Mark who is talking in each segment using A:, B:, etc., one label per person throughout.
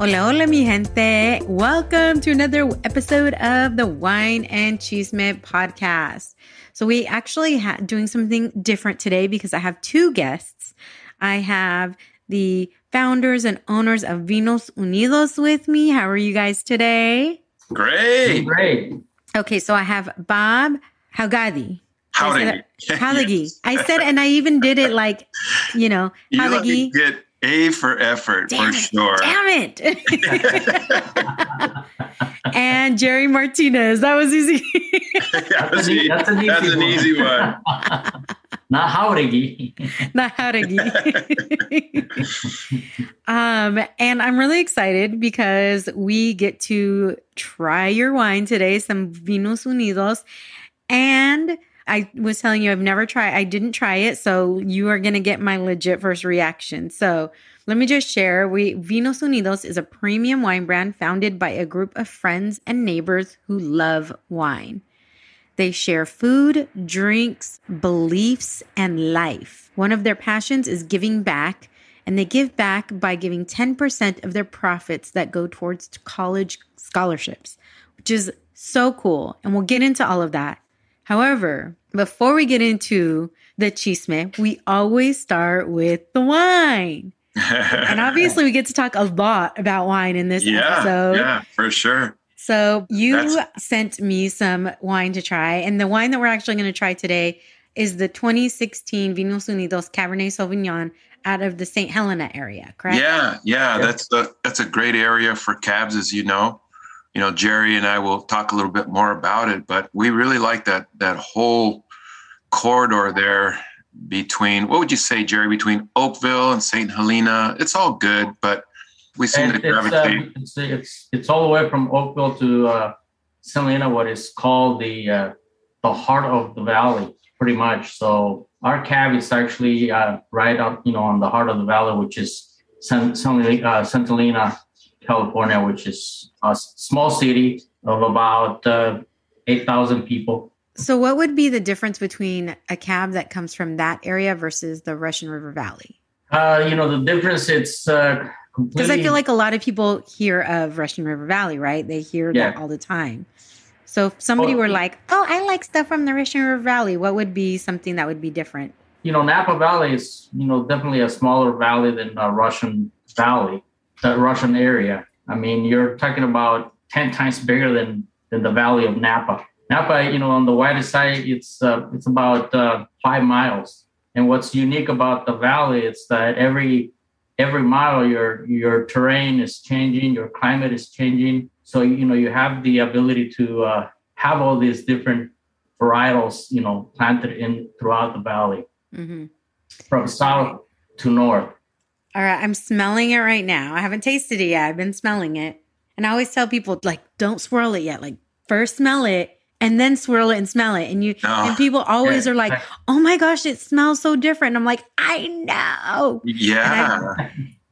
A: Hola, hola, mi gente. Welcome to another episode of the Wine and Chisme podcast. So, we actually ha- doing something different today because I have two guests. I have the founders and owners of Vinos Unidos with me. How are you guys today?
B: Great.
C: Great.
A: Okay, so I have Bob Haugadi.
B: Howdy.
A: Haligi. I said, and I even did it like, you know,
B: You let me
A: Haligi.
B: get A for effort
A: Damn
B: for
A: it.
B: sure.
A: Damn it. and Gerry Martinez. That was easy.
B: Yeah,
C: That's, an, that's an easy
B: That's an
C: one.
B: easy one.
C: Not Haurigi.
A: Not Haurigi. um, and I'm really excited because we get to try your wine today, some Vinos Unidos. And I was telling you, I've never tried, I didn't try it. So you are going to get my legit first reaction. So let me just share. We Vinos Unidos is a premium wine brand founded by a group of friends and neighbors who love wine. They share food, drinks, beliefs, and life. One of their passions is giving back, and they give back by giving 10% of their profits that go towards college scholarships, which is so cool. And we'll get into all of that. However, before we get into the chisme, we always start with the wine. And obviously, we get to talk a lot about wine in this
B: yeah,
A: episode.
B: yeah, for sure.
A: So you
B: That's-
A: sent me some wine to try, and the wine that we're actually going to try today is the 2016 Vinos Unidos Cabernet Sauvignon out of the St. Helena area, correct?
B: Yeah, yeah,
C: Yeah.
B: that's the that's a great area for cabs, as you know. You know, Gerry and I will talk a little bit more about it, but we really like that that whole corridor there between what would you say, Gerry, between Oakville and St. Helena. It's all good, but we seem
C: And
B: to
C: it's, uh,
B: gravitate.
C: it's, it's it's all the way from Oakville to uh, Helena. what is called the uh, the heart of the valley, pretty much. So our cab is actually uh, right up, you know, on the heart of the valley, which is St. Uh, Helena, California, which is a small city of about uh, eight thousand people.
A: So, what would be the difference between a cab that comes from that area versus the Russian River Valley?
C: Uh, you know, the difference it's uh.
A: Because I feel like a lot of people hear of Russian River Valley, right? They hear that all the time. So, if somebody
C: Well,
A: were like, "Oh, I like stuff from the Russian River Valley," what would be something that would be different?
C: you know, Napa Valley is, you know, definitely a smaller valley than uh, Russian Valley, the Russian area. I mean, you're talking about 10 times bigger than, than the valley of Napa. Napa, you know, on the widest side, it's uh, it's about uh, five miles. And what's unique about the valley is that every every mile your your terrain is changing, your climate is changing. So you know you have the ability to uh, have all these different varietals, you know, planted in throughout the valley
A: hmm
C: from south to north.
A: All right, I'm smelling it right now. I haven't tasted it yet. I've been smelling it. And I always tell people like don't swirl it yet. Like first smell it and then swirl it and smell it. And you
B: Oh,
A: and people always
C: Yeah.
A: are like, "Oh my gosh, it smells so different." And I'm like, "I know."
B: yeah.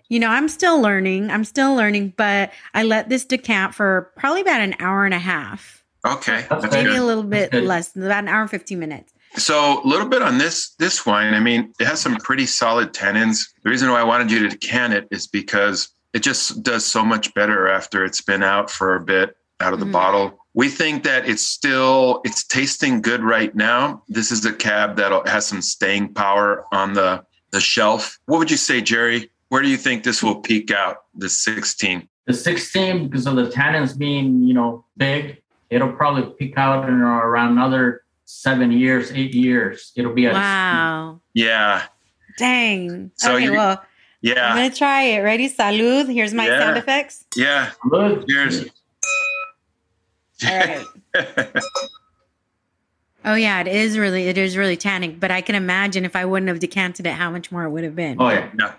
A: You know, I'm still learning. I'm still learning, but I let this decant for probably about an hour and a half.
B: Okay.
C: That's
B: That's
A: Maybe
B: good.
A: a little bit
C: good.
A: less, about an hour and 15 minutes.
B: So a little bit on this this wine. I mean, it has some pretty solid tannins. The reason why I wanted you to can it is because it just does so much better after it's been out for a bit. out of the
A: Mhm.
B: bottle. We think that it's still it's tasting good right now. This is a cab that has some staying power on the the shelf. What would you say, Gerry? Where do you think this will peak out? The 16.
C: The 16, because of the tannins being, you know, big, it'll probably peak out in around another seven years, eight years. It'll be a
A: Wow.
B: Yeah,
A: Dang.
B: So
A: okay,
B: you-
A: well, I'm gonna try it. Ready? Salud. Here's my
B: Yeah.
A: sound effects.
B: yeah.
C: Look,
B: Cheers.
A: All right. Oh yeah, it is really it is really tannic, but I can imagine if I wouldn't have decanted it, how much more it would have been.
C: Oh yeah.
B: yeah,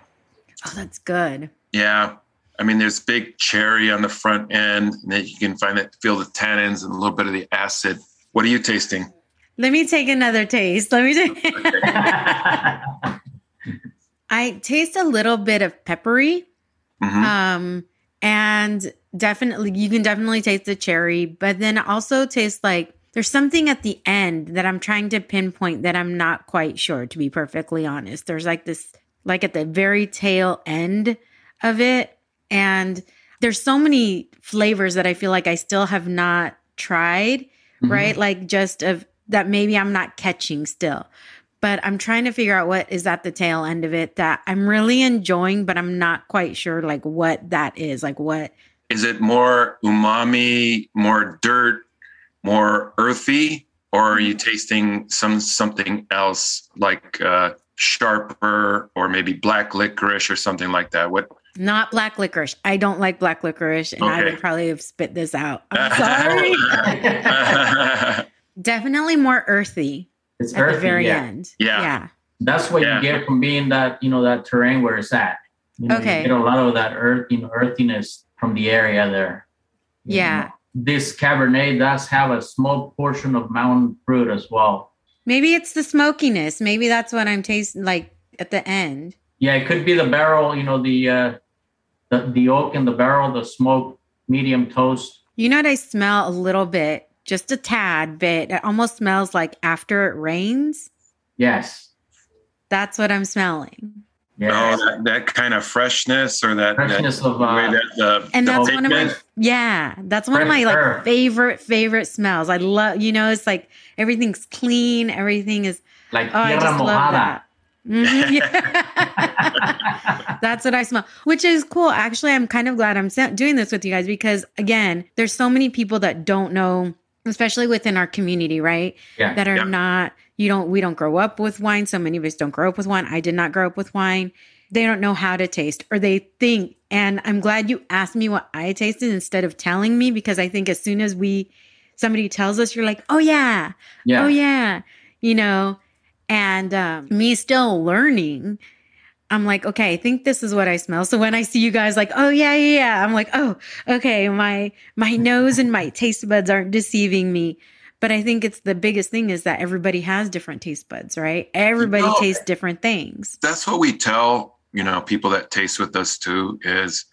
A: Oh, that's good.
B: yeah. I mean, there's big cherry on the front end, and then you can find that feel the tannins and a little bit of the acid. What are you tasting?
A: Let me take another taste. Let me take I taste a little bit of peppery.
B: Mhm.
A: Um and definitely you can definitely taste the cherry, but then also taste like there's something at the end that I'm trying to pinpoint that I'm not quite sure to be perfectly honest. There's like this like at the very tail end of it and there's so many flavors that I feel like I still have not tried,
C: Mhm.
A: right? Like just of that maybe I'm not catching still. But I'm trying to figure out what is at the tail end of it that I'm really enjoying, but I'm not quite sure like what that is. Like what
B: Is it more umami, more dirt, more earthy, or are you tasting some something else like uh, sharper or maybe black licorice or something like that? What?
A: not black licorice. I don't like black licorice and I would probably have spit this out. I'm sorry. Definitely more earthy
C: it's
A: at
C: earthy.
A: the very
C: yeah.
A: end.
B: Yeah.
A: Yeah.
C: That's what
B: Yeah.
C: you get from being that, you know, that terrain where it's at. You know,
A: Okay.
C: You get a lot of that earth, you know, earthiness from the area there. You
A: Yeah.
C: know, This Cabernet does have a small portion of mountain fruit as well.
A: Maybe it's the smokiness. Maybe that's what I'm tasting like at the end.
C: Yeah, it could be the barrel, you know, the uh the, the oak in the barrel, the smoke, medium toast.
A: You know what I smell a little bit, just a tad bit. It almost smells like after it rains.
C: Yes.
A: That's what I'm smelling.
C: Yes.
B: Oh, that, that kind of freshness or that, that
C: Freshness of
B: the way
C: uh,
B: that the,
A: And
B: the
A: that's one of my yeah, that's one of my like
C: earth.
A: favorite favorite smells. I love you know, it's like everything's clean, everything is
C: like
A: oh, I
C: tierra
A: just love
C: mojada.
A: that. Mhm, yeah. That's what I smell, which is cool. Actually, I'm kind of glad I'm sa- doing this with you guys because, again, there's so many people that don't know, especially within our community, right?
C: Yeah.
A: That are
B: Yeah.
A: not, you don't, we don't grow up with wine. So many of us don't grow up with wine. I did not grow up with wine. They don't know how to taste or they think. And I'm glad you asked me what I tasted instead of telling me because I think as soon as we, somebody tells us, you're like, oh, yeah,
C: yeah.
A: oh yeah you know and um, me still learning i'm like okay i think this is what i smell. So when i see you guys like oh yeah yeah yeah i'm like oh okay my my nose and my taste buds aren't deceiving me. But i think it's the biggest thing is that everybody has different taste buds right? Everybody
B: No.
A: tastes different things.
B: That's what we tell you know people that taste with us too is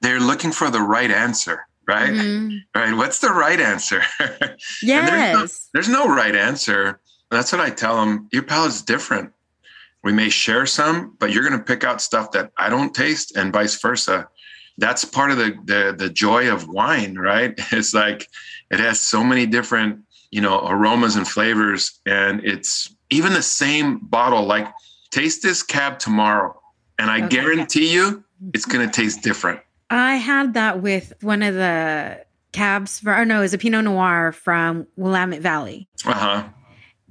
B: they're looking for the right answer right?
A: Mhm.
B: right what's the right answer?
A: Yes.
B: there's no right answer. That's what i tell them your palate's different we may share some but you're going to pick out stuff that i don't taste and vice versa that's part of the, the the joy of wine right it's like it has so many different you know aromas and flavors and it's even the same bottle like taste this cab tomorrow and i
A: Okay.
B: guarantee you it's going to taste different
A: I had that with one of the cabs for, or no, it was a Pinot Noir from Willamette Valley.
B: uh-huh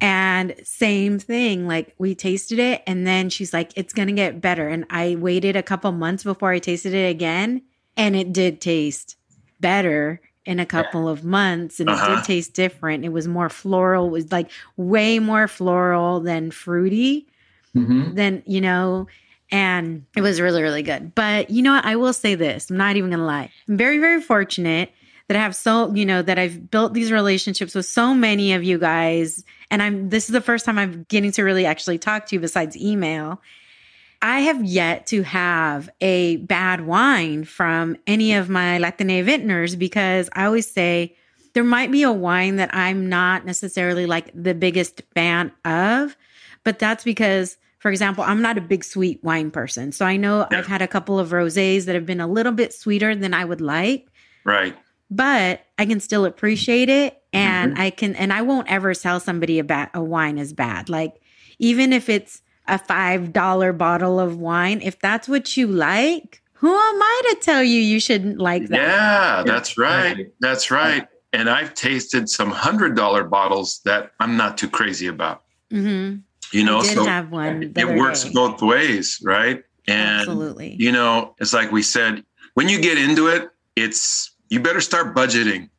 A: And same thing, like we tasted it, and then she's like, it's gonna get better. And I waited a couple months before I tasted it again, and it did taste better in a couple of months, and it
B: Uh-huh.
A: did taste different. It was more floral, it was like way more floral than fruity
C: Mhm.
A: than, you know, and it was really, really good. But you know what? I will say this I'm not even gonna lie. I'm very, very fortunate that I have so, you know, that I've built these relationships with so many of you guys. And I'm, this is the first time I'm getting to really actually talk to you besides email. I have yet to have a bad wine from any of my Latine vintners because I always say there might be a wine that I'm not necessarily like the biggest fan of, but that's because, for example, I'm not a big sweet wine person. So I know. I've had a couple of rosés that have been a little bit sweeter than I would like.
B: right
A: but I can still appreciate it and
B: Mm-hmm.
A: I can and I won't ever sell somebody a bad a wine as bad. Like even if it's a five dollar bottle of wine, if that's what you like, who am I to tell you you shouldn't like that?
B: Yeah, that's right. That's right. And I've tasted some hundred dollar bottles that I'm not too crazy about.
A: hmm
B: You know, so
A: have one.
B: it works
A: day.
B: both ways, right? And
A: Absolutely.
B: you know, it's like we said, when you get into it, it's you better start budgeting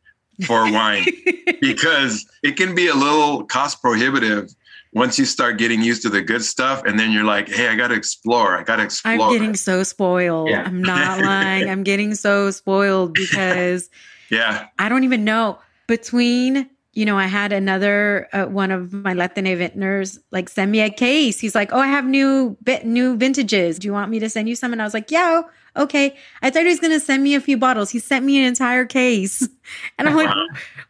B: for wine because it can be a little cost prohibitive once you start getting used to the good stuff and then you're like, hey, I got to explore. I got to explore.
A: I'm getting so spoiled.
C: Yeah.
A: I'm not lying. I'm getting so spoiled because
B: yeah.
A: I don't even know between you know I had another uh, one of my Latine vintners like send me a case. He's like, "Oh, I have new bit new vintages. Do you want me to send you some?" And I was like, "Yeah, okay." I thought he was going to send me a few bottles. He sent me an entire case. And I'm like,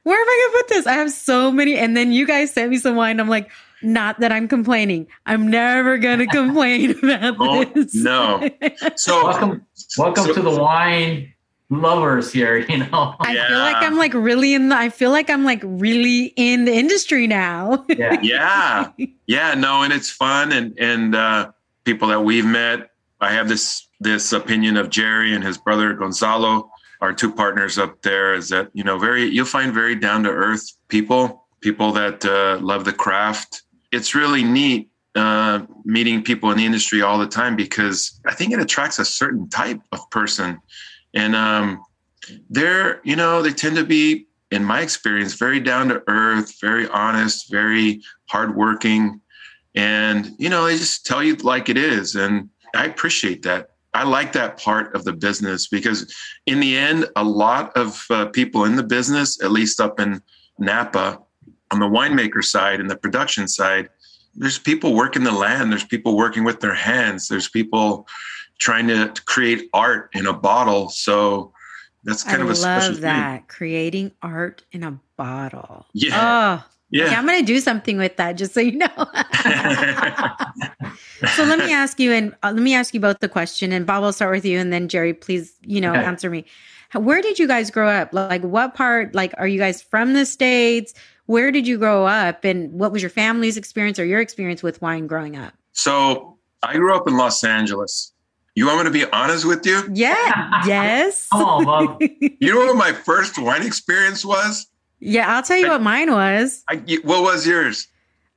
A: "Where am I going to put this? I have so many." And then you guys sent me some wine. I'm like, "Not that I'm complaining. I'm never going to complain about
B: Oh,
A: this."
B: no. So
C: welcome, welcome
B: So-
C: to the wine lovers here. You know,
A: I feel like I'm like really in the I feel like I'm like really in the industry now.
C: yeah,
B: yeah yeah no and it's fun and and uh people that we've met i have this this opinion of gerry and his brother gonzalo our two partners up there is that you know very you'll find very down to earth people people that uh, love the craft. It's really neat uh, meeting people in the industry all the time because i think it attracts a certain type of person. And um they're you know they tend to be in my experience very down to earth very honest very hardworking. And you know they just tell you like it is. And i appreciate that i like that part of the business because in the end a lot of uh, people in the business at least up in napa on the winemaker side and the production side there's people working the land there's people working with their hands there's people trying to create art in a bottle so that's kind
A: I
B: of a special
A: love that. Creating art in a bottle.
B: Yeah.
A: Oh,
B: thing.
A: okay,
B: yeah
A: I'm going to do something with that just so you know. so let me ask you, and uh, let me ask you both the question. And Bob, I'll start with you, and then Gerry, please, you know,
C: Okay.
A: answer me. Where did you guys grow up? Like, what part? Like, are you guys from the states? Where did you grow up, and what was your family's experience or your experience with wine growing up?
B: So I grew up in Los Angeles. You want me to be honest with you?
A: Yeah. yes.
C: Come on, Bob.
B: You know what my first wine experience was?
A: Yeah, I'll tell you what mine was.
B: I, what was yours?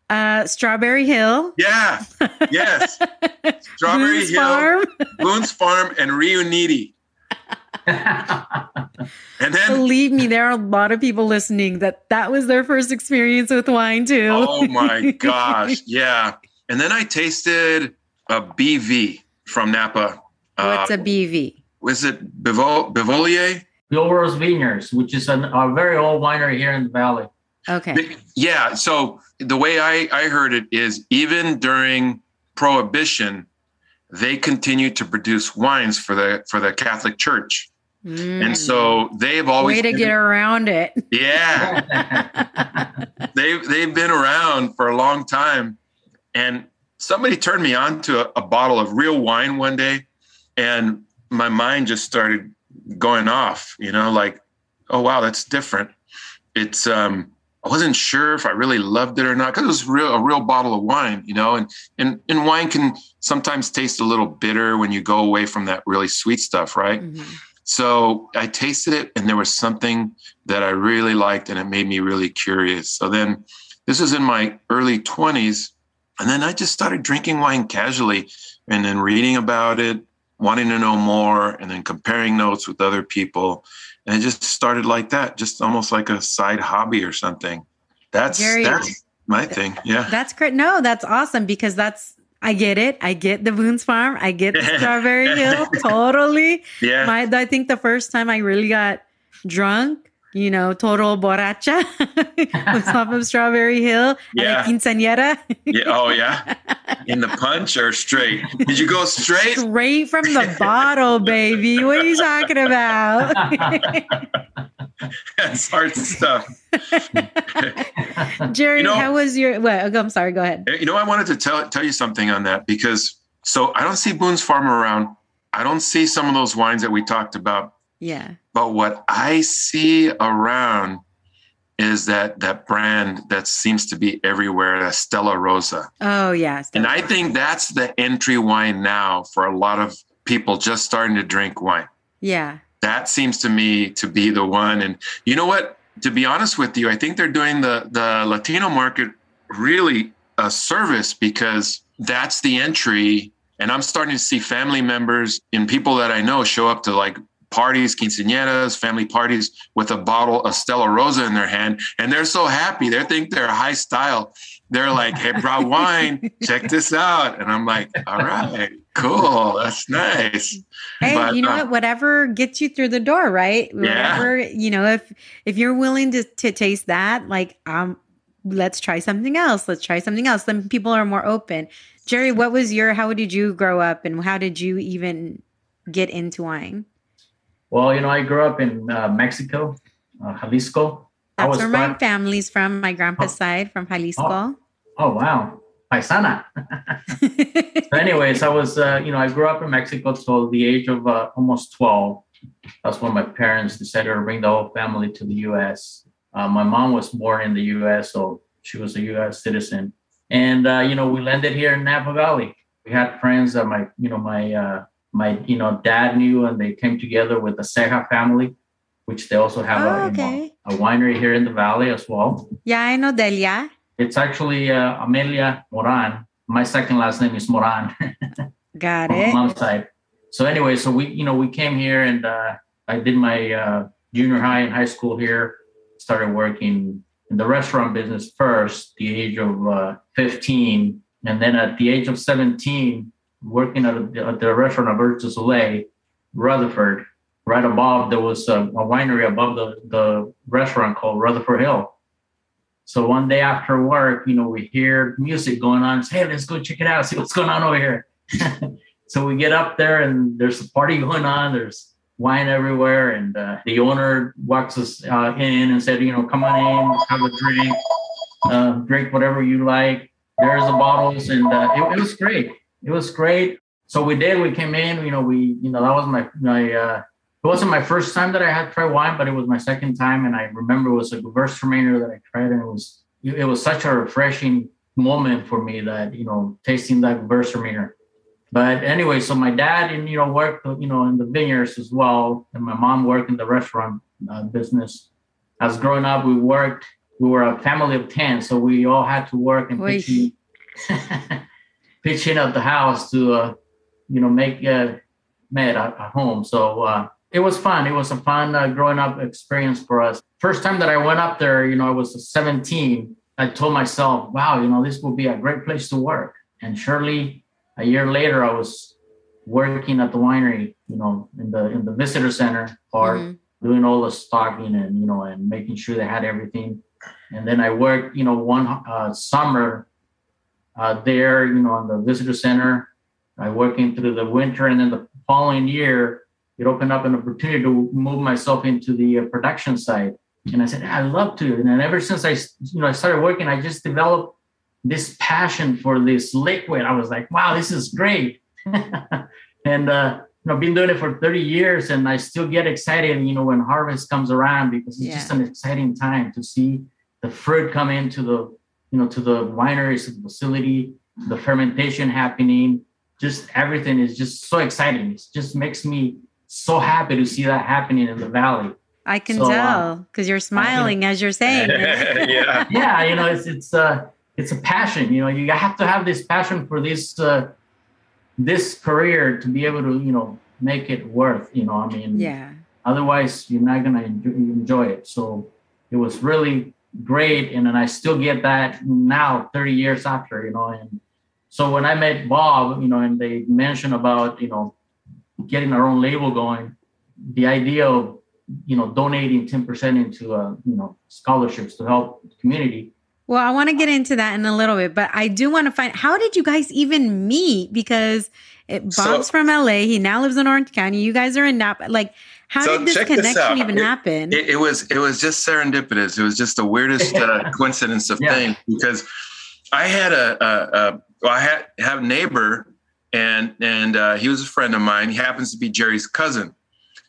A: Uh, Strawberry Hill.
B: Yeah, yes, Strawberry
A: Boone's
B: Hill,
A: Farm.
B: Boone's Farm, and Riunite. And then,
A: Believe me, there are a lot of people listening that that was their first experience with wine too.
B: oh my gosh, yeah. And then I tasted a BV from Napa.
A: What's
B: uh,
A: a BV?
B: Was it Bivol- Bivolier?
C: Beaulieu Vineyards, which is an, a very old winery here in the valley.
A: Okay.
B: Yeah. So the way I, I heard it is even during Prohibition, they continued to produce wines for the for the Catholic Church,
A: Mm.
B: and so they've always
A: way to
B: been-
A: get around it.
B: yeah they've they've been around for a long time, and somebody turned me on to a, a bottle of real wine one day, and my mind just started going off. You know, like oh wow, that's different. It's um I wasn't sure if I really loved it or not because it was real a real bottle of wine, you know, and and and wine can sometimes taste a little bitter when you go away from that really sweet stuff, right?
A: Mhm.
B: So I tasted it and there was something that I really liked and it made me really curious. So then this was in my early 20s and then I just started drinking wine casually and then reading about it, wanting to know more and then comparing notes with other people and it just started like that, just almost like a side hobby or something. That's
A: Gerry-
B: that's my thing. Yeah.
A: That's great. No, that's awesome because that's I get it. I get the Boone's Farm. I get the Strawberry Hill. Totally.
B: Yeah.
A: My, I think the first time I really got drunk, you know, total borracha was off of Strawberry Hill
B: Yeah.
A: at a quinceañera.
B: yeah. Oh yeah. In the punch or straight? Did you go straight?
A: Straight from the bottle, baby. What are you talking about?
B: That's hard stuff.
A: Gerry,
B: You know-
A: how was your? What? Oh, I'm sorry. Go ahead.
B: Eh, you know, I wanted to tell tell you something on that because so I don't see Boone's Farm around. I don't see some of those wines that we talked about
A: Yeah.
B: But what I see around is that that brand that seems to be everywhere, that Stella Rosa.
A: Oh yeah.
B: And I think that's the entry wine now for a lot of people just starting to drink wine.
A: Yeah.
B: That seems to me to be the one. And you know what? To be honest with you, I think they're doing the the Latino market really a service because that's the entry. And I'm starting to see family members and people that I know show up to like parties, quinceañeras, family parties with a bottle of Stella Rosa in their hand. And they're so happy. They think they're high style. They're like, hey, brought wine. Check this out. And I'm like, all right, cool. That's nice.
A: Hey, but, you know uh, what? Whatever gets you through the door, right?
B: Yeah.
A: Whatever, you know, if if you're willing to to taste that, like um, let's try something else. Let's try something else. Then people are more open. Gerry, what was your how did you grow up and how did you even get into wine?
C: Well, you know, I grew up in uh, Mexico, uh, Jalisco.
A: That's where my family's from. My grandpa's oh. side from Jalisco.
C: Oh, oh wow, paisana. so, anyways, I was, uh, you know, I grew up in Mexico till the age of uh, almost twelve. That's when my parents decided to bring the whole family to the U.S. Uh, my mom was born in the U.S., so she was a U.S. citizen, and uh, you know, we landed here in Napa Valley. We had friends that my, you know, my my you know dad knew and they came together with the Ceja family, which they also have
A: oh,
C: a,
A: okay.
C: know, a, winery here in the valley as well.
A: Yeah, I know Delia.
C: It's actually uh, Amelia Moran. My second last name is Moran.
A: Got it.
C: mom's side. So anyway, so we you know we came here and uh, I did my uh, junior high and high school here. Started working in the restaurant business first, the age of uh, 15, and then at the age of 17, working at, a, at the restaurant Auberge du Soleil, Rutherford. Right above, there was a, a, winery above the, the restaurant called Rutherford Hill. So one day after work, you know, we hear music going on. Say, hey, let's go check it out, see what's going on over here. so we get up there and there's a party going on. There's wine everywhere. And uh, the owner walks us uh, in and said, you know, come on in, have a drink, uh, drink whatever you like. There's the bottles. And uh, it, it was great it was great. So we did. We came in. You know, we you know that was my my. Uh, it wasn't my first time that I had tried wine, but it was my second time, and I remember it was a Gewürztraminer that I tried, and it was it was such a refreshing moment for me that you know tasting that Gewürztraminer. But anyway, so my dad and you know worked you know in the vineyards as well, and my mom worked in the restaurant uh, business. As growing up, we worked. We were a family of ten, so we all had to work and pitch in at the house to, uh, you know, make uh, med at, at home. So uh, it was fun. It was a fun uh, growing up experience for us. First time that I went up there, you know, I was 17. I told myself, wow, you know, this will be a great place to work. And surely a year later, I was working at the winery, you know, in the in the visitor center part, mm-hmm. doing all the stocking and you know and making sure they had everything. And then I worked, you know, one uh, summer uh, there, you know, on the visitor center. I working through the winter, and then the following year, it opened up an opportunity to move myself into the uh, production side. And I said, I love to. And then ever since I, you know, I started working, I just developed this passion for this liquid. I was like, wow, this is great. and uh, you know, been doing it for 30 years, and I still get excited, you know, when harvest comes around because it's yeah. just an exciting time to see the fruit come into the you know, to the wineries, to the facility, the fermentation happening, just everything is just so exciting. It just makes me so happy to see that happening in the valley.
A: I can so, tell because uh, you're smiling as you're saying.
C: yeah, yeah. You know, it's it's uh it's a passion. You know, you have to have this passion for this uh, this career to be able to you know make it worth. You know, I mean,
A: yeah.
C: Otherwise, you're not gonna enjoy it. So it was really great and then i still get that now 30 years after you know and so when i met bob you know and they mentioned about you know getting our own label going the idea of you know donating 10% into uh, you know scholarships to help the community.
A: Well i want to get into that in a little bit but i do want to find how did you guys even meet? Because it, bob's so, from la he now lives in orange county you guys are in napa like how so did this connection this even
B: it,
A: happen?
B: It, it, was it was just serendipitous. It was just the weirdest uh, coincidence of yeah. things because I had a, a, a well, I had have a neighbor and and uh, he was a friend of mine. He happens to be Gerry's cousin.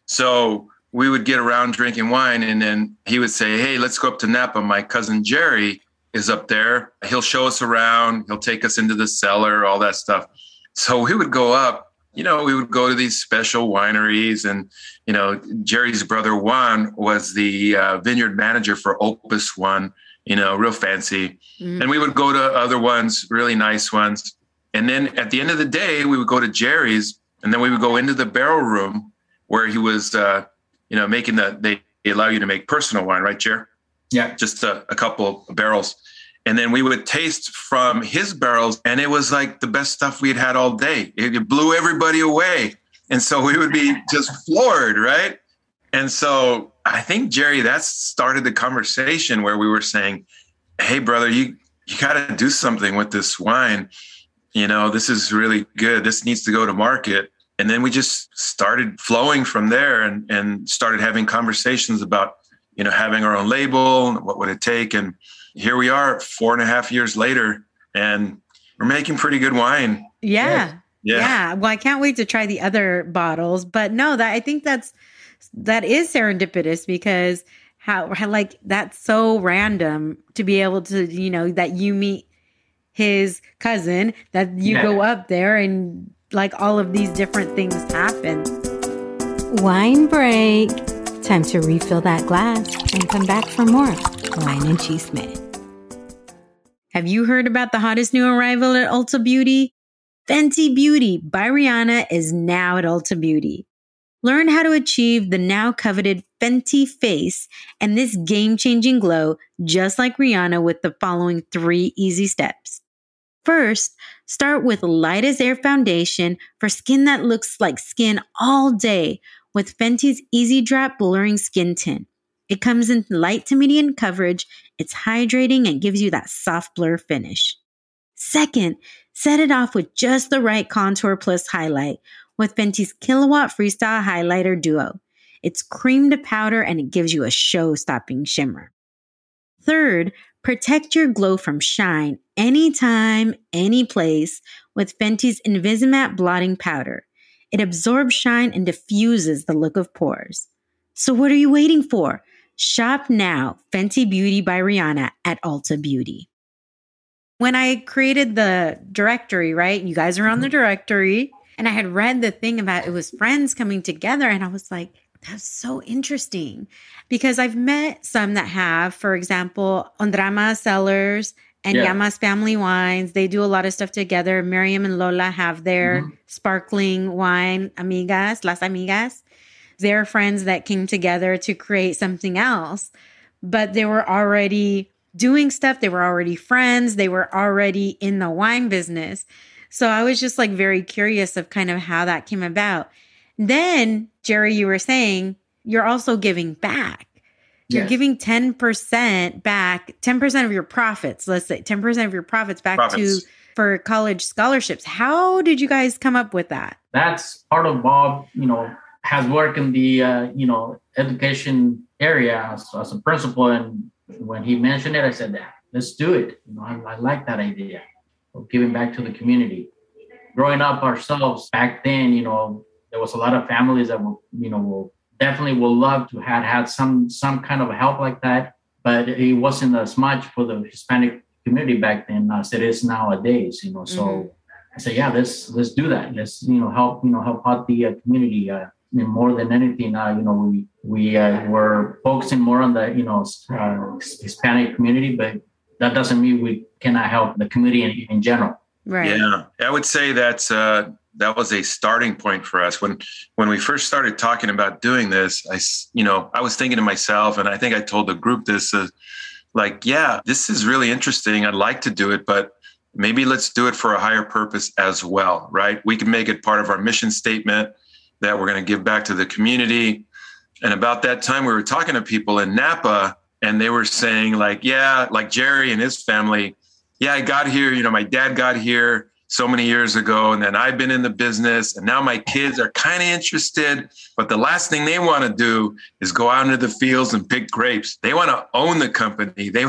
B: So we would get around drinking wine, and then he would say, "Hey, let's go up to Napa. My cousin Gerry is up there. He'll show us around. He'll take us into the cellar, all that stuff." So we would go up. You know, we would go to these special wineries, and you know, Gerry's brother Juan was the uh, vineyard manager for Opus One. You know, real fancy, mm. and we would go to other ones, really nice ones. And then at the end of the day, we would go to Gerry's, and then we would go into the barrel room where he was uh, you know, making the they allow you to make personal wine, right, Jer?
C: Yeah.
B: Just a, a couple barrels. And then we would taste from his barrels, and it was like the best stuff we'd had all day. It, blew everybody away. And so we would be just floored, right? And so I think Gerry, that started the conversation where we were saying, "Hey, brother, you you got to do something with this wine. You know, this is really good. This needs to go to market." and then we just started flowing from there and, and started having conversations about you know having our own label what would it take and here we are four and a half years later and we're making pretty good wine
A: yeah yeah, yeah. well i can't wait to try the other bottles but no that i think that's that is serendipitous because how, how like that's so random to be able to you know that you meet his cousin that you yeah. go up there and like all of these different things happen.
D: Wine break. Time to refill that glass and come back for more Wine and Chisme.
A: Have you heard about the hottest new arrival at Ulta Beauty? Fenty Beauty by Rihanna is now at Ulta Beauty. Learn how to achieve the now coveted Fenty face and this game changing glow just like Rihanna with the following three easy steps. First, start with light as air foundation for skin that looks like skin all day with Fenty's Eaze Drop Blurring Skin Tint. It comes in light to medium coverage, it's hydrating and gives you that soft blur finish. Second, set it off with just the right contour plus highlight with Fenty's Kilowatt Freestyle Highlighter Duo. It's cream to powder and it gives you a show stopping shimmer. Third, Protect your glow from shine anytime, any place with Fenty's Invisimatte Blotting Powder. It absorbs shine and diffuses the look of pores. So what are you waiting for? Shop now, Fenty Beauty by Rihanna at Ulta Beauty. When I created the directory, right? You guys are on the mm-hmm. directory, and I had read the thing about it was friends coming together, and I was like, that's so interesting because I've met some that have, for example, Ondrama Cellars and yeah. Llamas Family Wines. They do a lot of stuff together. Miriam and Lola have their mm-hmm. sparkling wine, Amigas, Las Amigas. They're friends that came together to create something else, but they were already doing stuff. They were already friends. They were already in the wine business. So I was just like very curious of kind of how that came about. Then, Gerry, you were saying you're also giving back. You're giving 10% back, 10% of your profits, let's say 10% of your profits back profits. to for college scholarships. How did you guys come up with that?
C: That's part of Bob, you know, has worked in the, uh, you know, education area as, as, a principal. And when he mentioned it, I said, yeah, let's do it. You know, I, I like that idea of giving back to the community. Growing up ourselves back then, you know, there was a lot of families that will, you know, will definitely will love to have had some some kind of help like that, but it wasn't as much for the Hispanic community back then as it is nowadays. You know, so mm-hmm. I said, yeah, let's let's do that. Let's you know help you know help out the uh, community. Uh, more than anything, uh, you know, we we uh, were focusing more on the you know uh, Hispanic community, but that doesn't mean we cannot help the community in, in general.
B: Right. Yeah, I would say that's uh, that was a starting point for us. When when we first started talking about doing this i you know i was thinking to myself and i think i told the group this uh, like yeah this is really interesting. I'd like to do it but maybe let's do it for a higher purpose as well right? We can make it part of our mission statement that we're going to give back to the community and about that time we were talking to people in napa and they were saying like yeah like gerry and his family yeah i got here you know my dad got here so many years ago. And then I've been in the business and now my kids are kind of interested, but the last thing they want to do is go out into the fields and pick grapes. They want to own the company. They,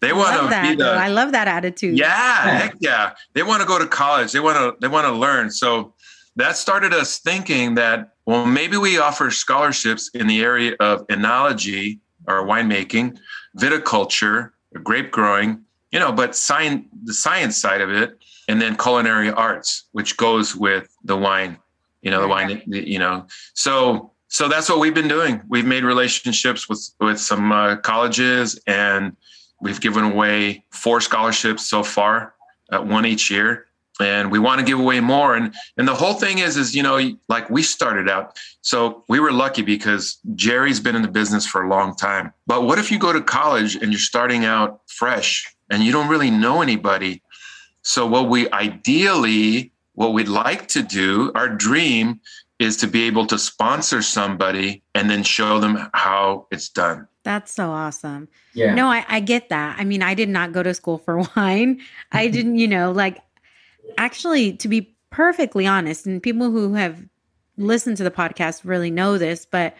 B: they want to
A: be the, I love that attitude.
B: Yeah, yeah. Heck yeah. They want to go to college. They want to, they want to learn. So that started us thinking that, well, maybe we offer scholarships in the area of enology or winemaking, viticulture, grape growing, you know, but science, the science side of it, and then culinary arts, which goes with the wine, you know, the wine, you know. So, so that's what we've been doing. We've made relationships with with some uh, colleges, and we've given away four scholarships so far, uh, one each year and we want to give away more and and the whole thing is is you know like we started out so we were lucky because gerry's been in the business for a long time but what if you go to college and you're starting out fresh and you don't really know anybody so what we ideally what we'd like to do our dream is to be able to sponsor somebody and then show them how it's done
A: that's so awesome.
C: Yeah.
A: No, I, I get that. I mean, I did not go to school for wine. I didn't, you know, like actually, to be perfectly honest, and people who have listened to the podcast really know this, but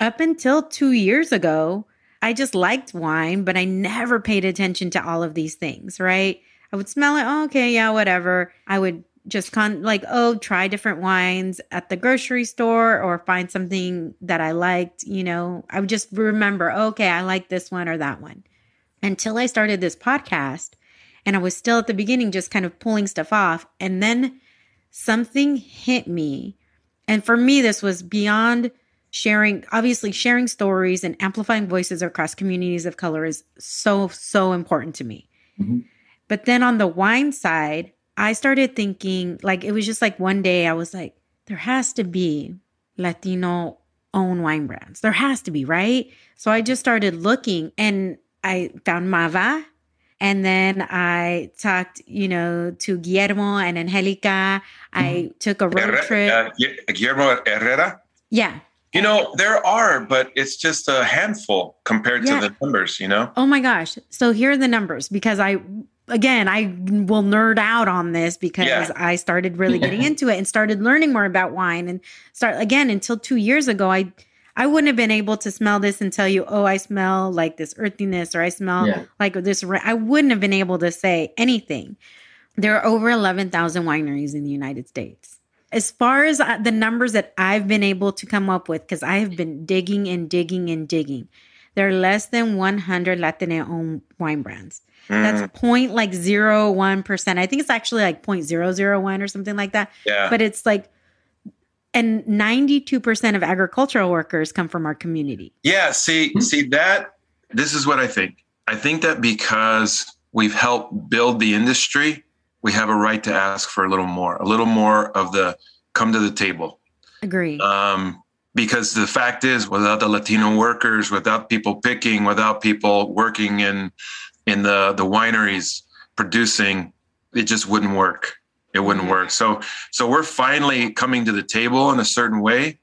A: up until two years ago, I just liked wine, but I never paid attention to all of these things, right? I would smell it, oh, okay, yeah, whatever. I would just con like, oh, try different wines at the grocery store or find something that I liked, you know. I would just remember, oh, okay, I like this one or that one. Until I started this podcast and I was still at the beginning, just kind of pulling stuff off. And then something hit me. And for me, this was beyond sharing, obviously, sharing stories and amplifying voices across communities of color is so, so important to me. Mm-hmm. But then on the wine side, I started thinking, like, it was just like one day I was like, there has to be Latino owned wine brands. There has to be, right? So I just started looking and I found Mava and then I talked, you know, to Guillermo and Angelica. I mm-hmm. took a road Herrera, trip.
B: Uh, Guillermo Herrera?
A: Yeah.
B: You know, there are, but it's just a handful compared yeah. to the numbers, you know?
A: Oh my gosh. So here are the numbers because I, again, I will nerd out on this because yeah. I started really getting into it and started learning more about wine and start again until two years ago. I, I wouldn't have been able to smell this and tell you, oh, I smell like this earthiness or I smell yeah. like this. I wouldn't have been able to say anything. There are over 11,000 wineries in the United States. As far as uh, the numbers that I've been able to come up with, because I have been digging and digging and digging, there are less than 100 Latino owned wine brands. Mm. That's point like zero one percent. I think it's actually like point zero zero one or something like that.
B: Yeah.
A: But it's like and 92% of agricultural workers come from our community.
B: Yeah, see see that this is what I think. I think that because we've helped build the industry, we have a right to ask for a little more, a little more of the come to the table.
A: Agree.
B: Um, because the fact is, without the Latino workers, without people picking, without people working in in the the wineries producing, it just wouldn't work it wouldn't work. So so we're finally coming to the table in a certain way,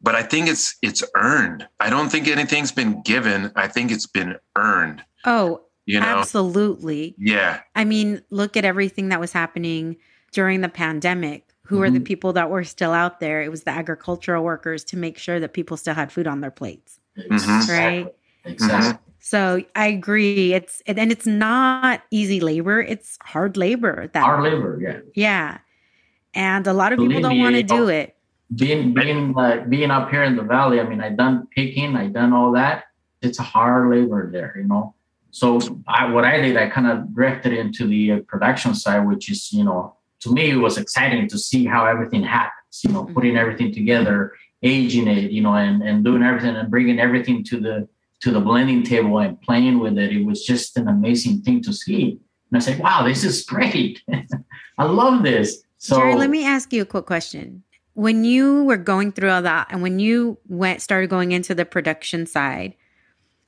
B: but I think it's it's earned. I don't think anything's been given. I think it's been earned.
A: Oh, you know? absolutely.
B: Yeah.
A: I mean, look at everything that was happening during the pandemic. Who mm-hmm. are the people that were still out there? It was the agricultural workers to make sure that people still had food on their plates.
C: Mm-hmm.
A: Right?
C: Exactly.
A: So I agree. It's and it's not easy labor. It's hard labor.
C: That hard labor, yeah.
A: Yeah, and a lot of Believe people don't want to do it.
C: Being being like being up here in the valley. I mean, I done picking, I done all that. It's hard labor there, you know. So I, what I did, I kind of drifted into the uh, production side, which is, you know, to me it was exciting to see how everything happens. You know, mm-hmm. putting everything together, aging it, you know, and and doing everything and bringing everything to the to the blending table and playing with it. It was just an amazing thing to see. And I said, wow, this is great. I love this. So
A: Gerry, let me ask you a quick question. When you were going through all that and when you went started going into the production side,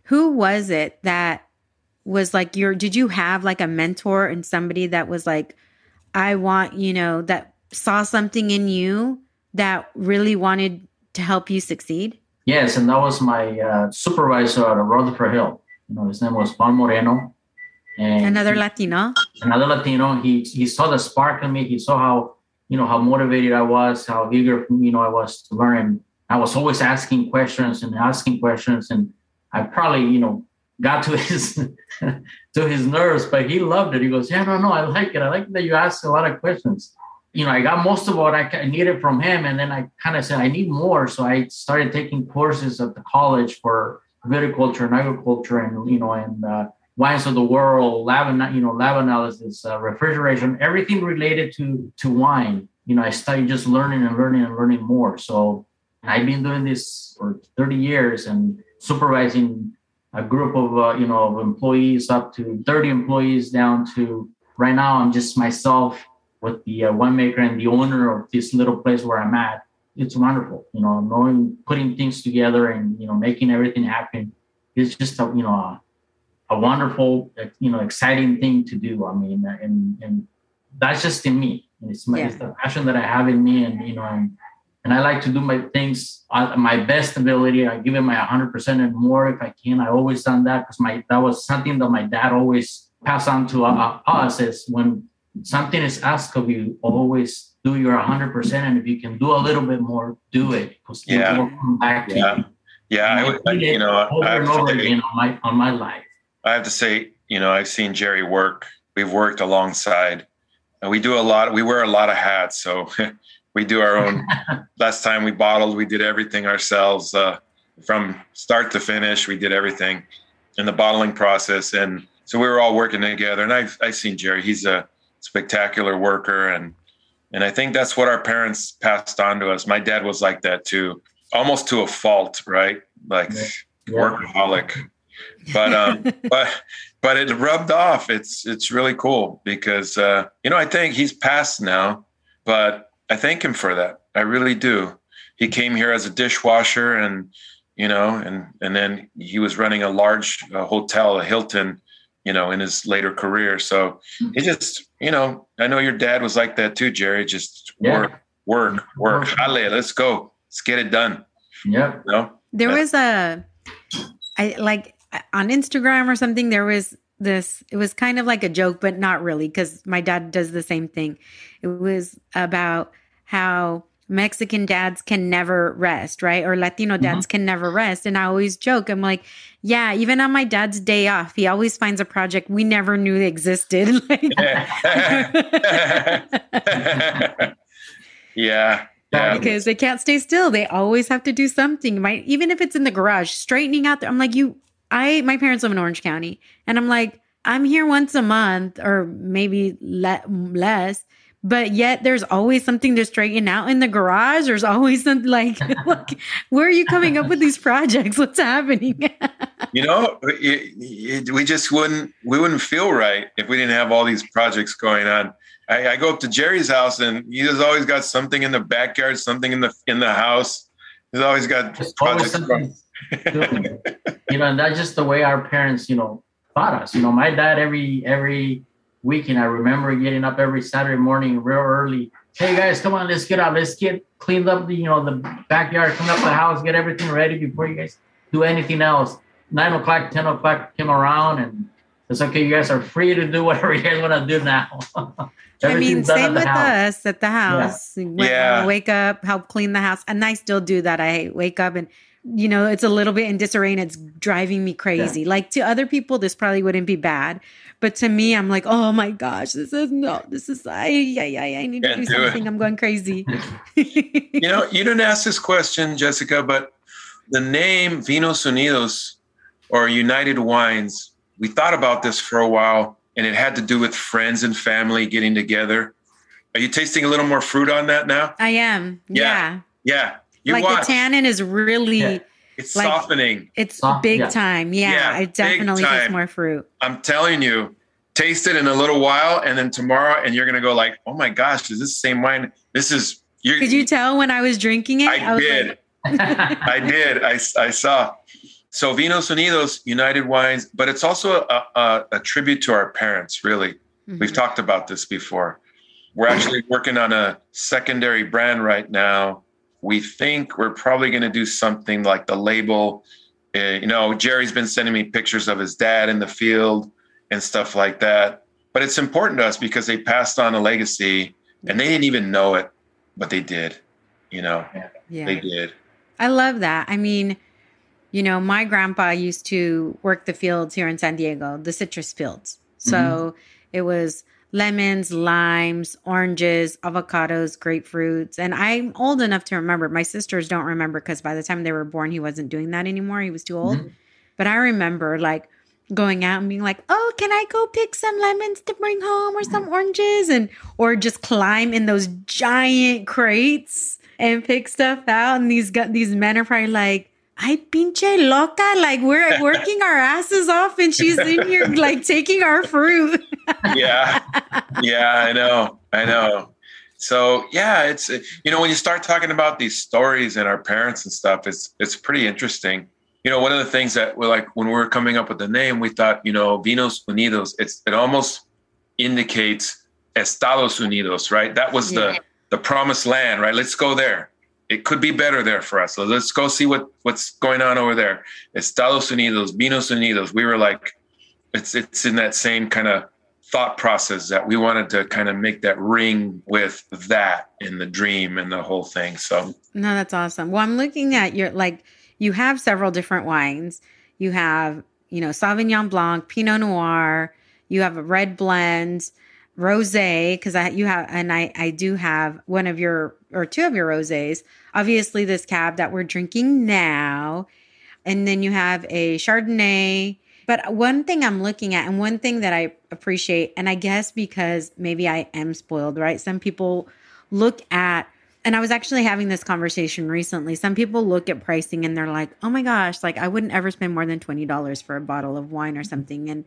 A: who was it that was like your did you have like a mentor and somebody that was like, I want, you know, that saw something in you that really wanted to help you succeed?
C: Yes, and that was my uh, supervisor at Rutherford Hill. You know, his name was Juan Moreno.
A: And another he, Latino.
C: Another Latino. He he saw the spark in me. He saw how you know how motivated I was, how eager you know I was to learn. I was always asking questions and asking questions, and I probably you know got to his to his nerves, but he loved it. He goes, "Yeah, no, no, I like it. I like that you ask a lot of questions." You know, I got most of what I needed from him. And then I kind of said, I need more. So I started taking courses at the college for viticulture and agriculture and, you know, and uh, wines of the world, lab, you know, lab analysis, uh, refrigeration, everything related to, to wine. You know, I started just learning and learning and learning more. So I've been doing this for 30 years and supervising a group of, uh, you know, of employees up to 30 employees down to right now, I'm just myself with the uh, winemaker and the owner of this little place where I'm at. It's wonderful, you know, knowing putting things together and you know making everything happen. It's just a you know a, a wonderful you know exciting thing to do. I mean, and and that's just in me. It's my yeah. it's the passion that I have in me, and you know, and and I like to do my things at my best ability. I give it my 100% and more if I can. I always done that because my that was something that my dad always passed on to uh, us is when something is asked of you, always do your 100%. And if you can do a little bit more, do it because
B: yeah. will come back to
C: yeah.
B: you. Yeah, I would, you know,
C: over and over again on my on my life.
B: I have to say, you know, I've seen Gerry work. We've worked alongside. And we do a lot. We wear a lot of hats, so we do our own. last time we bottled, we did everything ourselves uh, from start to finish. We did everything in the bottling process, and so we were all working together. And I've I've seen Gerry. He's a spectacular worker and and I think that's what our parents passed on to us. My dad was like that too, almost to a fault, right? Like yeah. workaholic. But um but but it rubbed off. It's it's really cool because uh you know, I think he's passed now, but I thank him for that. I really do. He came here as a dishwasher and you know, and and then he was running a large uh, hotel, a Hilton, you know, in his later career. So hmm. he just, you know, I know your dad was like that too, Gerry. Just yeah. work, work, work. Hale, let's go. Let's get it done.
C: Yeah.
B: You know?
A: There was a, I like on Instagram or something, there was this, it was kind of like a joke, but not really, because my dad does the same thing. It was about how Mexican dads can never rest, right? Or Latino mm-hmm. dads mm-hmm. can never rest. And I always joke, I'm like, yeah, even on my dad's day off, he always finds a project we never knew existed.
B: yeah.
A: Yeah. Because they can't stay still. They always have to do something. Might even if it's in the garage, straightening out there. I'm like, you I my parents live in Orange County. And I'm like, I'm here once a month or maybe le- less but yet there's always something to straighten out in the garage. There's always something like, like where are you coming up with these projects? What's happening?
B: you know, it, it, we just wouldn't we wouldn't feel right if we didn't have all these projects going on. I, I go up to Gerry's house and he's always got something in the backyard, something in the in the house. He's always got There's projects. Always
C: you know, and that's just the way our parents, you know, taught us. You know, my dad every every weekend. I remember getting up every Saturday morning real early. Hey guys, come on, let's get out. Let's get cleaned up the you know the backyard, clean up the house, get everything ready before you guys do anything else. Nine o'clock, ten o'clock came around, and it's okay. You guys are free to do whatever you guys want to do now.
A: I mean, same with house. us at the house.
B: Yeah. Uh, yeah.
A: wake up, help clean the house, and I still do that. I wake up and you know it's a little bit in disarray and it's driving me crazy. Yeah. Like to other people, this probably wouldn't be bad, but to me, I'm like, oh my gosh, this is no, this is I I, I, I need to do, do something. It. I'm going crazy.
B: you know, you didn't ask this question, Jessica, but the name Vinos Unidos or United Wines, we thought about this for a while, and it had to do with friends and family getting together. Are you tasting a little more fruit on that now?
A: I am. Yeah.
B: Yeah.
A: yeah. like watch. the tannin is really yeah.
B: It's like, softening.
A: It's Soft, big yeah. time. Yeah, yeah it definitely has more fruit.
B: I'm telling you, taste it in a little while, and then tomorrow, and you're gonna go like, "Oh my gosh, is this the same wine? This is."
A: you Could you tell when I was drinking it?
B: I, I did. Like... I did. I, I saw. So Vinos Unidos, United Wines, but it's also a, a, a tribute to our parents. Really, mm-hmm. we've talked about this before. We're actually working on a secondary brand right now we think we're probably going to do something like the label. Uh, you know, Gerry's been sending me pictures of his dad in the field and stuff like that. But it's important to us because they passed on a legacy and they didn't even know it, but they did. You know, yeah. they did.
A: I love that. I mean, you know, my grandpa used to work the fields here in San Diego, the citrus fields. So mm-hmm. it was lemons, limes, oranges, avocados, grapefruits. And I'm old enough to remember. My sisters don't remember because by the time they were born, he wasn't doing that anymore. He was too old. Mm-hmm. But I remember like going out and being like, "Oh, can I go pick some lemons to bring home or some oranges?" and or just climb in those giant crates and pick stuff out. And these these men are probably like, "I pinche loca!" Like we're working our asses off, and she's in here like taking our fruit.
B: yeah, yeah, I know, I know. So yeah, it's you know when you start talking about these stories and our parents and stuff, it's it's pretty interesting you know, one of the things that we're like when we are coming up with the name, we thought, you know, Vinos Unidos, it's it almost indicates Estados Unidos, right? That was yeah. the the promised land, right? Let's go there. It could be better there for us. So let's go see what what's going on over there. Estados Unidos, Vinos Unidos. We were like, it's it's in that same kind of thought process that we wanted to kind of make that ring with that in the dream and the whole thing. So
A: no, that's awesome. Well, I'm looking at your like you have several different wines. You have, you know, Sauvignon Blanc, Pinot Noir, you have a red blend, rosé because I you have and I I do have one of your or two of your rosés. Obviously this cab that we're drinking now. And then you have a Chardonnay. But one thing I'm looking at and one thing that I appreciate and I guess because maybe I am spoiled, right? Some people look at and I was actually having this conversation recently. Some people look at pricing and they're like, oh my gosh, like I wouldn't ever spend more than $20 for a bottle of wine or mm-hmm. something. And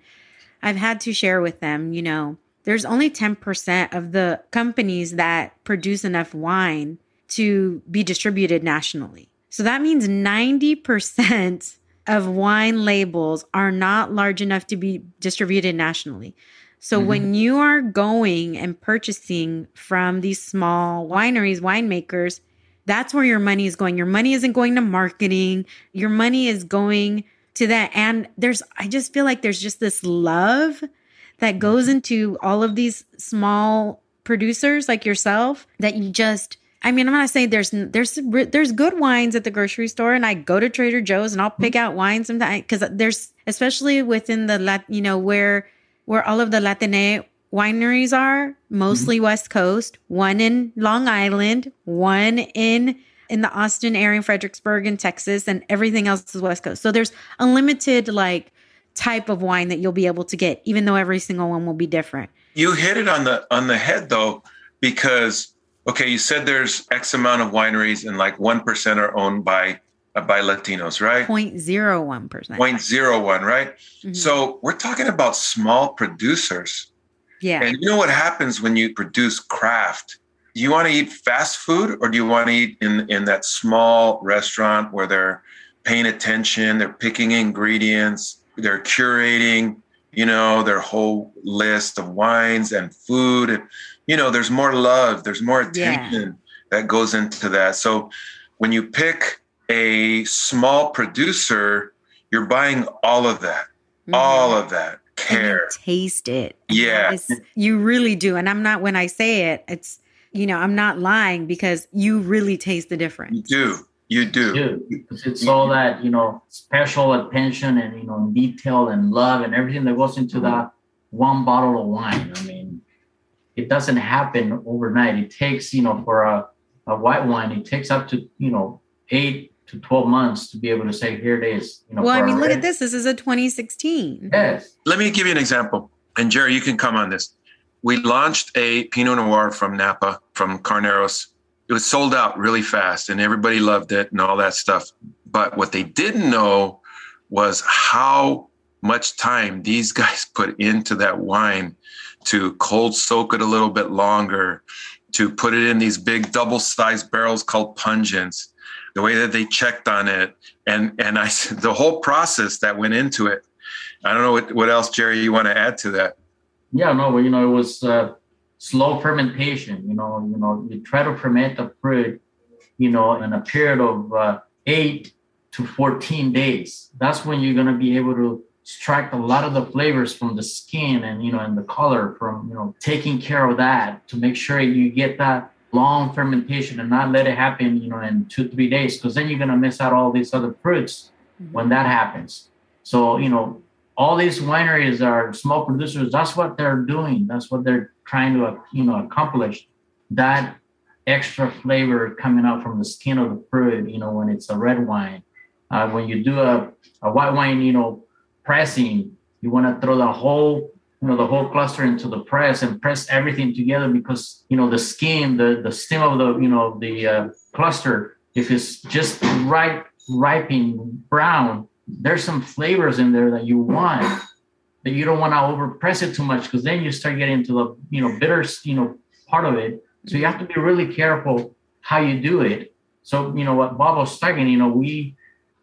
A: I've had to share with them, you know, there's only 10% of the companies that produce enough wine to be distributed nationally. So that means 90% of wine labels are not large enough to be distributed nationally. So mm-hmm. when you are going and purchasing from these small wineries, winemakers, that's where your money is going. Your money isn't going to marketing. Your money is going to that. And there's, I just feel like there's just this love that goes mm-hmm. into all of these small producers like yourself that you just, I mean, I'm not saying there's there's there's good wines at the grocery store, and I go to Trader Joe's and I'll pick mm-hmm. out wines sometimes because there's especially within the lat you know where where all of the Latine wineries are, mostly mm-hmm. West Coast, one in Long Island, one in in the Austin area, in Fredericksburg in Texas, and everything else is West Coast. So there's unlimited like type of wine that you'll be able to get, even though every single one will be different.
B: You hit it on the on the head though, because okay, you said there's X amount of wineries and like one percent are owned by uh, by Latinos, right?
A: 0.01%.
B: 0.01, right? Mm-hmm. So we're talking about small producers.
A: Yeah.
B: And you know what happens when you produce craft? Do you want to eat fast food or do you want to eat in, in that small restaurant where they're paying attention, they're picking ingredients, they're curating, you know, their whole list of wines and food. And, you know, there's more love, there's more attention yeah. that goes into that. So when you pick a small producer, you're buying all of that, mm-hmm. all of that care.
A: taste it.
B: Yeah.
A: You really do. And I'm not, when I say it, it's, you know, I'm not lying because you really taste the difference.
B: You do. You do.
C: Because it's all that, you know, special attention and, you know, detail and love and everything that goes into that one bottle of wine. I mean, it doesn't happen overnight. It takes, you know, for a, a white wine, it takes up to, you know, eight to 12 months to be able to say here it is
A: you know well i mean look at this. This is a 2016
C: yes.
B: Let me give you an example. And gerry you can come on this. We launched a pinot noir from napa from carneros. It was sold out really fast and everybody loved it and all that stuff. But what they didn't know was how much time these guys put into that wine to cold soak it a little bit longer to put it in these big double sized barrels called puncheons the way that they checked on it, and and I the whole process that went into it. I don't know what, what else, Gerry, you want to add to that?
C: Yeah, no, but you know, it was uh, slow fermentation. You know, you know, you try to ferment a fruit, you know, in a period of uh, eight to 14 days. That's when you're going to be able to extract a lot of the flavors from the skin and you know and the color from you know taking care of that to make sure you get that long fermentation and not let it happen, you know, in two, three days, because then you're gonna miss out all these other fruits mm-hmm. when that happens. So, you know, all these wineries are small producers. That's what they're doing. That's what they're trying to, you know, accomplish. That extra flavor coming out from the skin of the fruit, you know, when it's a red wine. Uh, when you do a, a white wine, you know, pressing, you want to throw the whole, you know, the whole cluster into the press and press everything together because, you know, the skin, the, the stem of the, you know, the uh, cluster, if it's just right, ripening brown, there's some flavors in there that you want that you don't want to overpress it too much because then you start getting into the, you know, bitter, you know, part of it so you have to be really careful how you do it. So, you know, what Bob was talking, you know, we,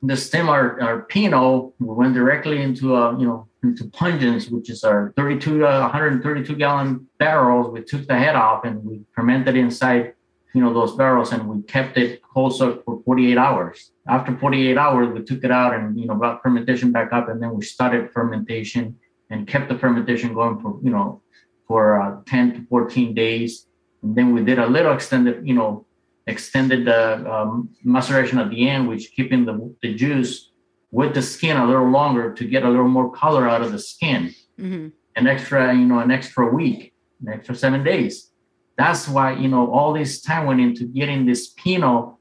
C: the stem, our, our Pinot, we went directly into, a, you know, into puncheons, which is our 32, uh, 132 gallon barrels. We took the head off and we fermented inside, you know, those barrels and we kept it cold soaked for 48 hours. After 48 hours, we took it out and, you know, brought fermentation back up and then we started fermentation and kept the fermentation going for, you know, for uh, 10 to 14 days and then we did a little extended, you know, extended the um, maceration at the end, which keeping the, the juice with the skin a little longer to get a little more color out of the skin. Mm-hmm. An extra, you know, an extra week, an extra seven days. That's why, you know, all this time went into getting this Pinot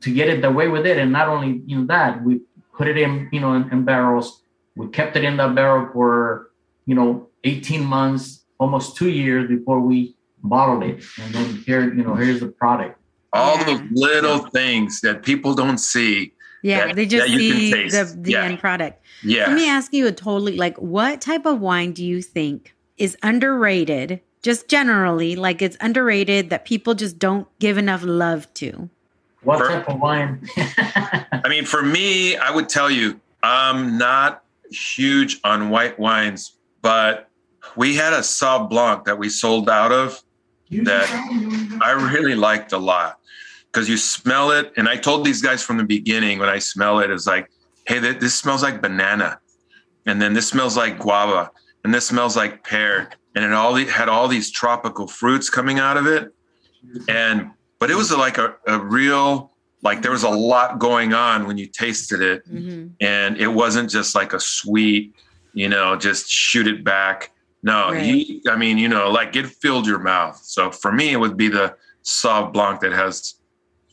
C: to get it the way with it. And not only, you know, that we put it in, you know, in, in barrels. We kept it in that barrel for, you know, 18 months, almost two years before we bottled it, and then here, you know, here's the product.
B: All yeah. those little yeah. things that people don't see.
A: Yeah, that, they just see the, the yeah. end product.
B: Yeah.
A: Let me ask you a totally like what type of wine do you think is underrated? Just generally, like it's underrated that people just don't give enough love to.
C: What for, type of wine?
B: I mean, for me, I would tell you, I'm not huge on white wines, but we had a Sauv Blanc that we sold out of that I really liked a lot because you smell it. And I told these guys from the beginning when I smell it, it's like, hey, th- this smells like banana. And then this smells like guava. And this smells like pear. And it all had all these tropical fruits coming out of it. And, but it was like a, a real, like there was a lot going on when you tasted it. Mm-hmm. And it wasn't just like a sweet, you know, just shoot it back no, right. he, I mean, you know, like it filled your mouth. So for me, it would be the Sauv Blanc that has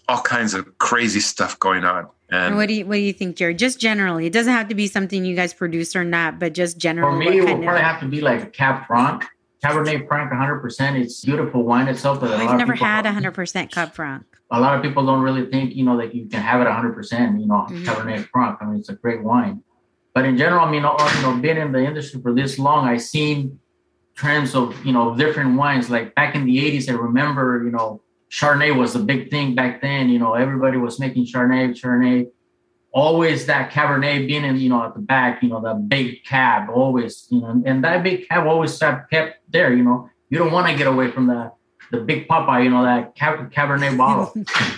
B: all kinds of crazy stuff going on. And,
A: and what do you what do you think, Jared? Just generally, it doesn't have to be something you guys produce or not, but just generally.
C: For me, it would probably have to be like a Cab Franc, Cabernet Franc, 100. percent It's beautiful wine itself.
A: But I've never had 100 percent Cab Franc.
C: A lot of people don't really think, you know, that you can have it 100. percent You know, mm-hmm. Cabernet Franc. I mean, it's a great wine. But in general, I mean, you know, being in the industry for this long, I've seen trends of you know different wines. Like back in the '80s, I remember you know Chardonnay was a big thing back then. You know everybody was making Chardonnay, Chardonnay. Always that Cabernet being in you know at the back. You know the big cab always. You know and that big cab always kept there. You know you don't want to get away from the the big Popeye. You know that Cabernet bottle.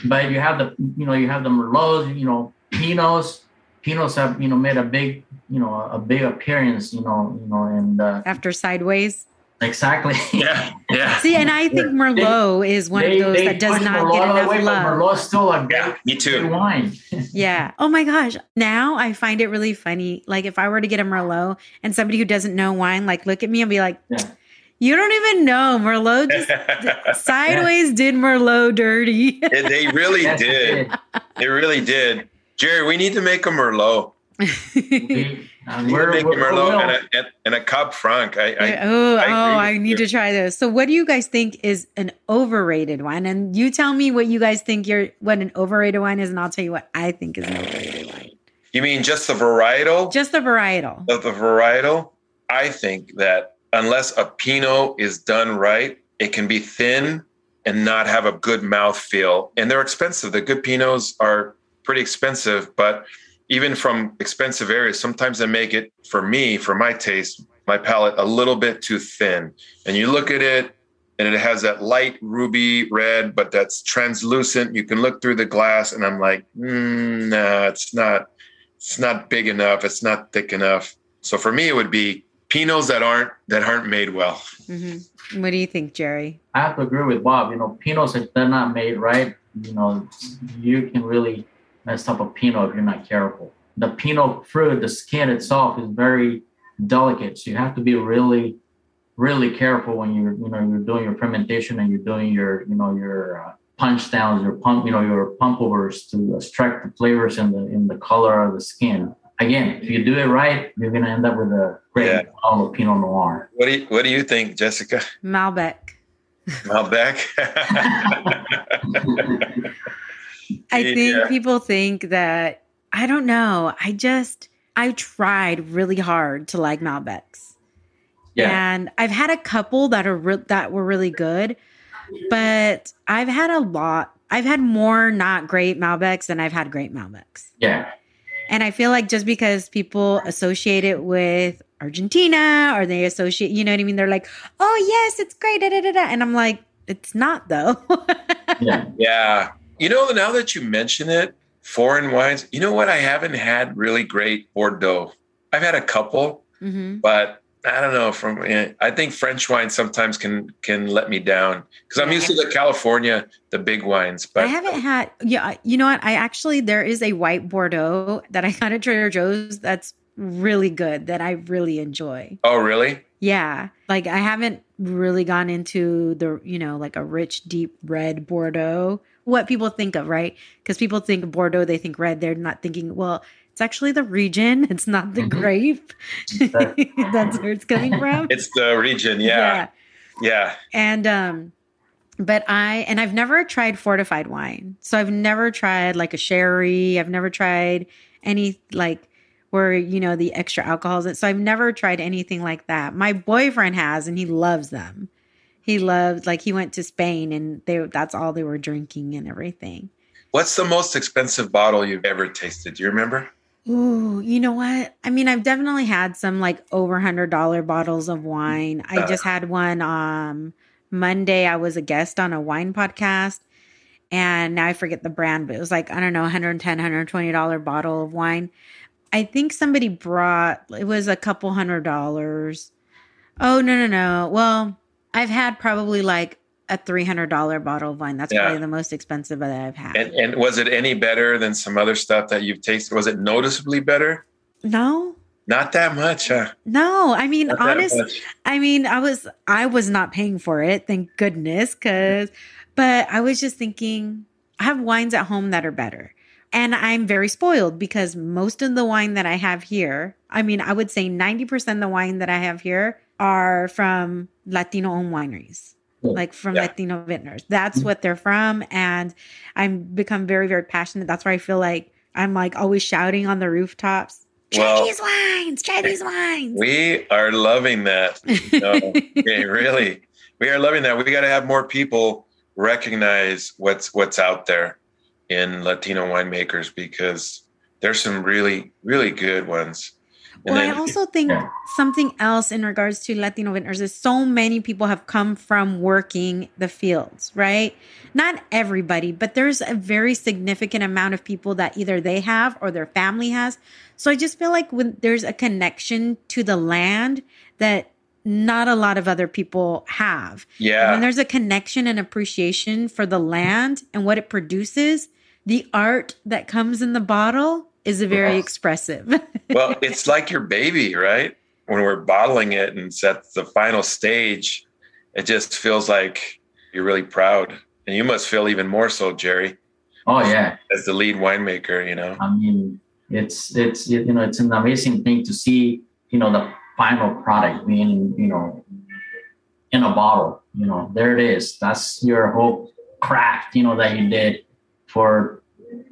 C: but you have the you know you have the Merlots. You know Pinots. Pinots have you know made a big you know a big appearance you know you know and uh,
A: after sideways
C: exactly
B: yeah yeah
A: see and i think merlot they, is one they, of those that does not merlot get enough away, love
C: merlot's still a
B: great, yeah, me too
C: wine
A: yeah oh my gosh now i find it really funny like if i were to get a merlot and somebody who doesn't know wine like look at me and be like yeah. You don't even know Merlot. Just, sideways did Merlot dirty.
B: they really did. They really did. Gerry, we need to make a Merlot. Um, we're, we're, a Merlot and a, and a Cab Franc. I, I
A: oh, I, oh, I need you. to try this. So, what do you guys think is an overrated wine? And you tell me what you guys think your what an overrated wine is, and I'll tell you what I think is an overrated wine.
B: You mean just the varietal?
A: Just the varietal.
B: Of the varietal, I think that unless a Pinot is done right, it can be thin and not have a good mouth feel. And they're expensive. The good Pinots are pretty expensive, but even from expensive areas, sometimes they make it for me, for my taste, my palate, a little bit too thin. And you look at it and it has that light ruby red, but that's translucent. You can look through the glass, and I'm like, mm, nah, it's not, it's not big enough. It's not thick enough. So for me, it would be Pinots that aren't that aren't made well.
A: Mm-hmm. What do you think, Gerry?
C: I have to agree with Bob. You know, Pinots if they're not made right, you know, you can really messed up a Pinot if you're not careful. The Pinot fruit, the skin itself is very delicate. So you have to be really, really careful when you're, you know, you're doing your fermentation and you're doing your, you know, your uh, punch downs, your pump, you know, your pump overs to extract the flavors in the in the color of the skin. Again, if you do it right, you're gonna end up with a great
B: Yeah.
C: bottle of Pinot Noir.
B: What do you What do you think, Jessica?
A: Malbec.
B: Malbec.
A: I think
B: Yeah.
A: people think that I don't know. I just I tried really hard to like Malbecs.
C: Yeah,
A: And I've had a couple that are re- that were really good, but I've had a lot. I've had more not great Malbecs than I've had great Malbecs.
C: yeah,
A: And I feel like just because people associate it with Argentina or they associate, you know what I mean? They're like, oh, yes, it's great. Da, da, da. And I'm like, it's not though.
C: yeah.
B: yeah. You know, now that you mention it, foreign wines. You know what? I haven't had really great Bordeaux. I've had a couple,
A: hmm
B: but I don't know. From eh, I think French wine sometimes can can let me down because I'm used to the California, the big wines. But
A: I haven't had, yeah, you know what? I actually, there is a white Bordeaux that I got at Trader Joe's that's really good that I really enjoy.
B: oh, really?
A: Yeah. Like I haven't really gone into the, you know, like a rich, deep red Bordeaux. What people think of, right? Because people think Bordeaux, they think red. They're not thinking, well, it's actually the region. It's not the
C: Mhm.
A: grape. That's where it's coming from.
B: It's the region. Yeah, yeah.
A: And um but I and I've never tried fortified wine. So I've never tried like a sherry. I've never tried any like where you know the extra alcohols. So I've never tried anything like that. My boyfriend has and he loves them. He loved like he went to Spain and they that's all they were drinking and everything.
B: What's the most expensive bottle you've ever tasted? Do you remember?
A: Ooh, you know what? I mean, I've definitely had some like over hundred dollar bottles of wine. I just had one um Monday. I was a guest on a wine podcast and now I forget the brand, but it was like, I don't know, 110 120 dollar bottle of wine. I think somebody brought it was a couple hundred dollars. Oh no, no, no. Well, I've had probably like a three hundred dollar bottle of wine. That's
B: Yeah.
A: probably the most expensive that I've had.
B: And and was it any better than some other stuff that you've tasted? Was it noticeably better?
A: no,
B: Not that much, huh?
A: no. I mean,
B: Not
A: honest. I mean, I was I was not paying for it, thank goodness, cuz but I was just thinking I have wines at home that are better. And I'm very spoiled because most of the wine that I have here, I mean, I would say 90% of the wine that I have here are from Latino owned wineries.
C: Cool.
A: Like from
B: Yeah.
A: Latino vintners. That's what they're from. And I'm become very, very passionate. That's where I feel like I'm like always shouting on the rooftops. Try
B: Well-
A: these wines, try these wines.
B: We are loving that. No, okay, really. We are loving that. We got to have more people recognize what's what's out there in Latino winemakers because there's some really really good ones. And
A: Well, I also think
C: Yeah.
A: something else in regards to Latino vintners is so many people have come from working the fields, right? Not everybody, but there's a very significant amount of people that either they have or their family has. So I just feel like when there's a connection to the land that not a lot of other people have. And
B: yeah,
A: when there's a connection and appreciation for the land and what it produces, the art that comes in the bottle is a very
C: Yes.
A: expressive.
B: well, it's like your baby, right? When we're bottling it and it's at the final stage, it just feels like you're really proud. And you must feel even more so, Gerry,
C: Oh yeah.
B: as the lead winemaker, you know.
C: I mean, it's it's you know it's an amazing thing to see you know the final product being you know in a bottle. You know, there it is. That's your whole craft. You know that you did for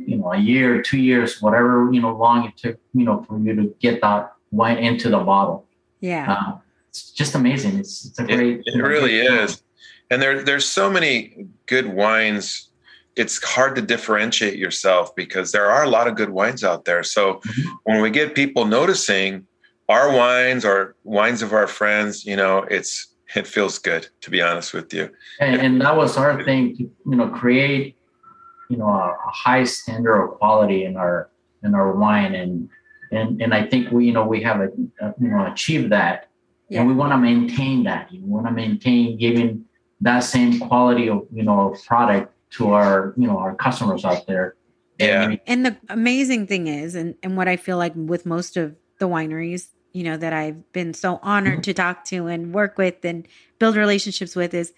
C: you know a year, two years, whatever you know long it took. You know for you to get that wine into the bottle.
A: yeah.
C: Uh, it's just amazing. It's it's a
B: It,
C: great.
B: it really is. And there, there's so many good wines. It's hard to differentiate yourself because there are a lot of good wines out there. So
C: Mhm.
B: when we get people noticing our wines or wines of our friends, you know, it's it feels good to be honest with you.
C: and, and that was our thing to you know create you know a, a high standard of quality in our in our wine. And and and i think we you know we have a, a you know achieved that.
A: Yeah.
C: and we want to maintain that. We want to maintain giving that same quality of you know product to our you know our customers out there.
B: Yeah.
C: And
A: And the amazing thing is, and, and what I feel like with most of the wineries you know, that I've been so honored mm-hmm. to talk to and work with and build relationships with is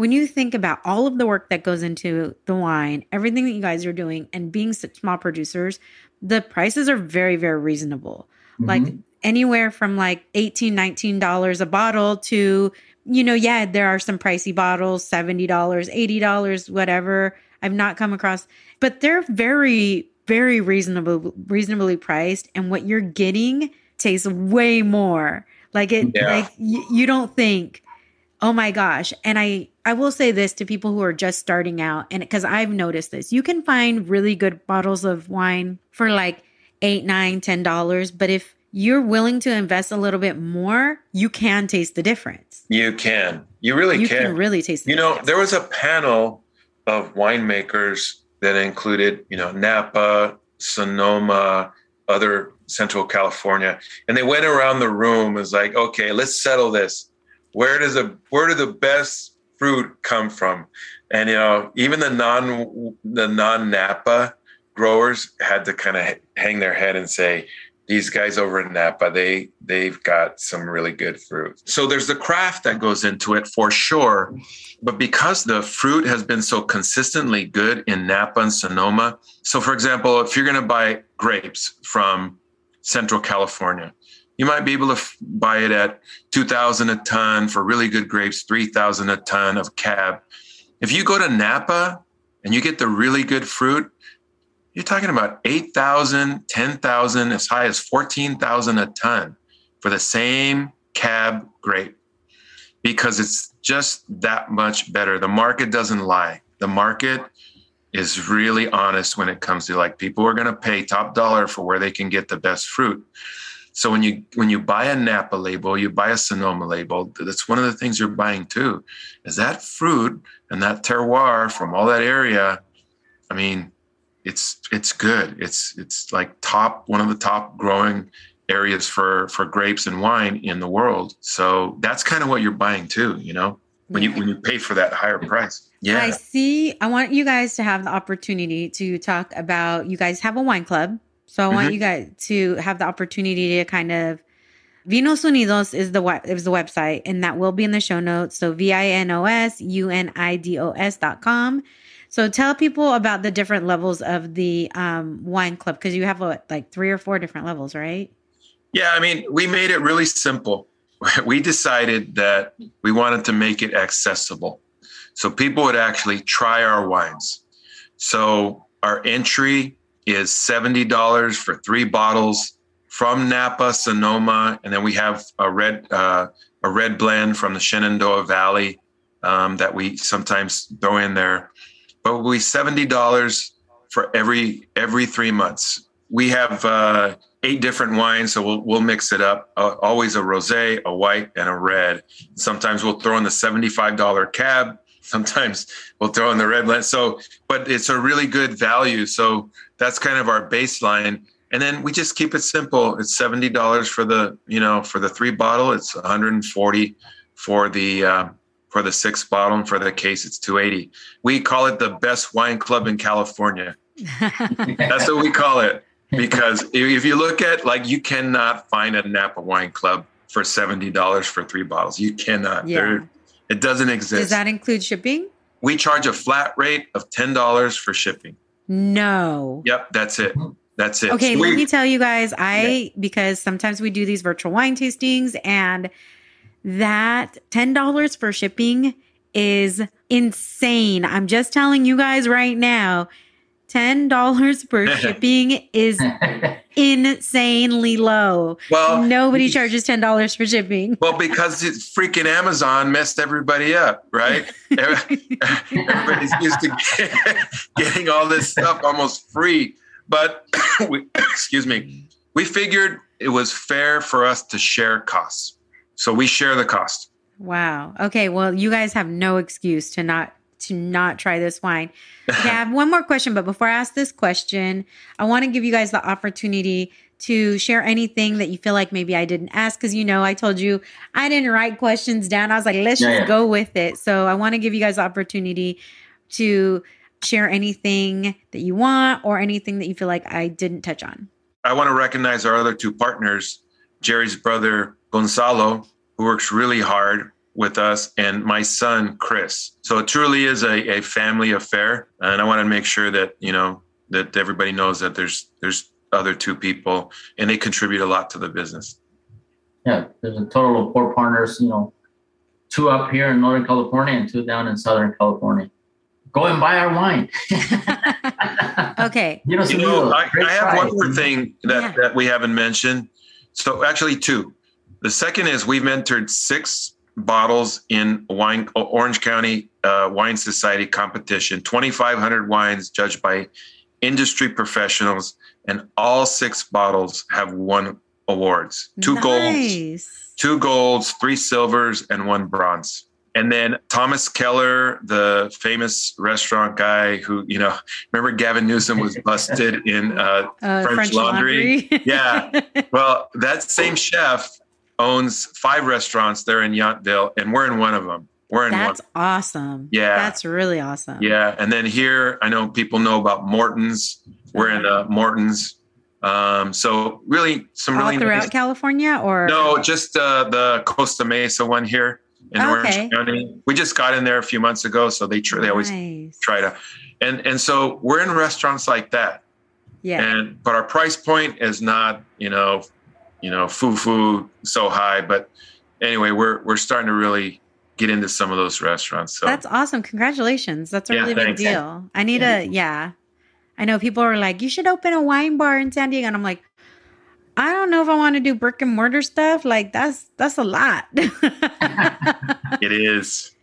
A: when you think about all of the work that goes into the wine, everything that you guys are doing, and being such small producers, the prices are very, very reasonable. Mm-hmm. Like anywhere from like 18 $19 a bottle to, you know, yeah, there are some pricey bottles, $70, $80, whatever. I've not come across, but they're very, very reasonable, reasonably priced. And what you're getting tastes way more. Like it, yeah. like y- you don't think, oh my gosh. And I, I will say this to people who are just starting out, and because I've noticed this, you can find really good bottles of wine for like eight, nine, ten dollars. But if you're willing to invest a little bit more, you can taste the difference.
B: You can. You really
A: you
B: can.
A: can really taste.
B: you know, there was a panel of winemakers that included, you know, Napa, Sonoma, other Central California, and they went around the room. Is like, okay, let's settle this. Where does a where do the best fruit come from? And you know, even the non the non Napa growers had to kind of hang their head and say, these guys over in Napa, they they've got some really good fruit. So there's the craft that goes into it for sure. But because the fruit has been so consistently good in Napa and Sonoma, so for example, if you're going to buy grapes from Central California, you might be able to f- buy it at 2000 a ton for really good grapes, 3000 a ton of cab. If you go to Napa and you get the really good fruit, you're talking about 8,000, 10,000, as high as 14,000 a ton for the same cab grape because it's just that much better. The market doesn't lie. The market is really honest when it comes to like people are going to pay top dollar for where they can get the best fruit. So when you when you buy a Napa label, you buy a Sonoma label. That's one of the things you're buying too, is that fruit and that terroir from all that area. I mean, it's it's good. It's it's like top one of the top growing areas for for grapes and wine in the world. So that's kind of what you're buying too, you know, when you when you pay for that higher price. Yeah.
A: I see. I want you guys to have the opportunity to talk about you guys have a wine club. So I want mm-hmm. you guys to have the opportunity to kind of Vinos Unidos is the is the website, and that will be in the show notes. So V I N O S U N I D O S dot com. So tell people about the different levels of the um, wine club because you have what, like three or four different levels, right?
B: Yeah, I mean, we made it really simple. We decided that we wanted to make it accessible so people would actually try our wines. So our entry is $70 for three bottles from Napa, Sonoma, and then we have a red uh, a red blend from the Shenandoah Valley um, that we sometimes throw in there but we seventy dollars for every every three months. We have uh, eight different wines, so we'll we'll mix it up. Uh, always a rosé, a white, and a red. Sometimes we'll throw in the seventy-five dollar cab. Sometimes we'll throw in the red blend. So, but it's a really good value. So that's kind of our baseline. And then we just keep it simple. It's seventy dollars for the you know for the three bottle. It's one hundred and forty for the uh, for the six bottle and for the case it's 280 we call it the best wine club in california that's what we call it because if you look at like you cannot find a napa wine club for $70 for three bottles you cannot yeah. There, it doesn't exist.
A: does that include shipping?
B: We charge a flat rate of $10 for shipping.
A: No.
B: Yep that's it. That's it.
A: Okay let me tell you guys i yeah. because sometimes we do these virtual wine tastings and that $10 for shipping is insane. I'm just telling you guys right now, $10 per shipping is insanely low. Well, nobody charges $10 for shipping.
B: Well, because it's freaking Amazon messed everybody up, right? Everybody's used to getting all this stuff almost free. But we, excuse me, we figured it was fair for us to share costs. So we share the cost.
A: Wow. Okay. Well, you guys have no excuse to not to not try this wine. Okay, I have one more question, but before I ask this question, I want to give you guys the opportunity to share anything that you feel like maybe I didn't ask because you know I told you I didn't write questions down. I was like, let's yeah, just yeah. go with it. So I want to give you guys the opportunity to share anything that you want or anything that you feel like I didn't touch on.
B: I want to recognize our other two partners Gerry's brother Gonzalo, who works really hard with us, and my son Chris. So it truly is a, a family affair, and I want to make sure that you know that everybody knows that there's there's other two people, and they contribute a lot to the business.
C: Yeah, there's a total of four partners. You know, two up here in Northern California and two down in Southern California. Go and buy our wine.
A: okay.
B: You know, you know I, I, have one more thing that, yeah. that we haven't mentioned. So actually two. The second is we've entered six bottles in wine Orange County uh, Wine Society competition. 2,500 wines judged by industry professionals, and all six bottles have won awards. Two nice. golds, two golds, three silvers, and one bronze. And then Thomas Keller, the famous restaurant guy who, you know, remember Gavin Newsom was busted in uh, uh, French, French, Laundry? laundry. yeah. Well, that same chef owns five restaurants there in Yountville, and we're in one of them. We're in one
A: That's
B: one.
A: awesome.
B: Yeah.
A: That's really awesome.
B: Yeah. And then here, I know people know about Morton's. We're in uh, Morton's. Um, so really some
A: All
B: really
A: throughout nice, California or
B: no, just uh, the Costa Mesa one here in okay. Orange County. We just got in there a few months ago, so they tr- they always nice. try to, and and so we're in restaurants like that.
A: Yeah.
B: And but our price point is not you know, you know, foo foo so high, but anyway, we're we're starting to really get into some of those restaurants. So
A: that's awesome. Congratulations. That's a yeah, really thanks. big deal. I need yeah. a yeah. I know people are like, you should open a wine bar in San Diego, and I'm like, I don't know if I want to do brick and mortar stuff. Like that's that's a lot.
B: it is.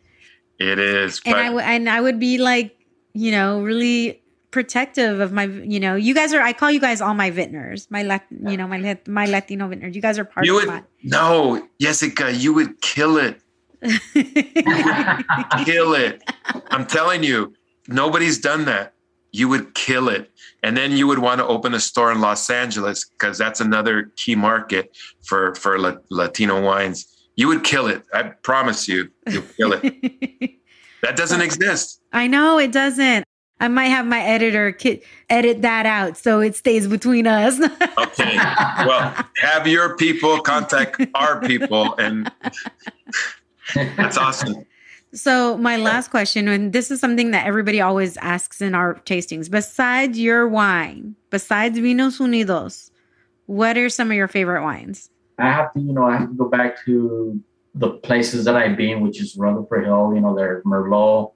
B: It is.
A: And I w- and I would be like, you know, really protective of my, you know, you guys are. I call you guys all my vintners, my Lat, you know, my my Latino vintners. You guys are part
B: you
A: of
B: would, my. No, Jessica, you would kill it. kill it. I'm telling you, nobody's done that you would kill it. And then you would want to open a store in Los Angeles because that's another key market for for La- Latino wines. You would kill it. I promise you, you'll kill it. that doesn't exist.
A: I know it doesn't. I might have my editor ki- edit that out so it stays between us.
B: okay. Well, have your people contact our people, and that's awesome.
A: So, my last question, and this is something that everybody always asks in our tastings besides your wine, besides Vinos Unidos, what are some of your favorite wines?
C: I have to, you know, I have to go back to the places that I've been, which is Rutherford Hill. You know, their Merlot,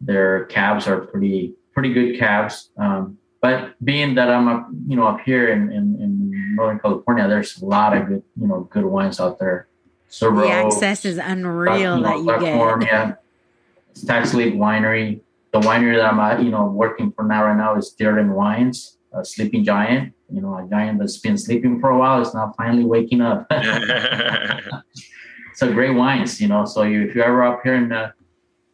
C: their cabs are pretty, pretty good cabs. Um, but being that I'm up, you know, up here in, in, in Northern California, there's a lot of good, you know, good wines out there.
A: Syrow, the access is unreal that you get. Form,
C: yeah. Stag's Leap Winery. The winery that I'm at, you know, working for now right now is Dearden Wines, a sleeping giant. You know, a giant that's been sleeping for a while is now finally waking up. so great wines, you know. So you, if you're ever up here in the,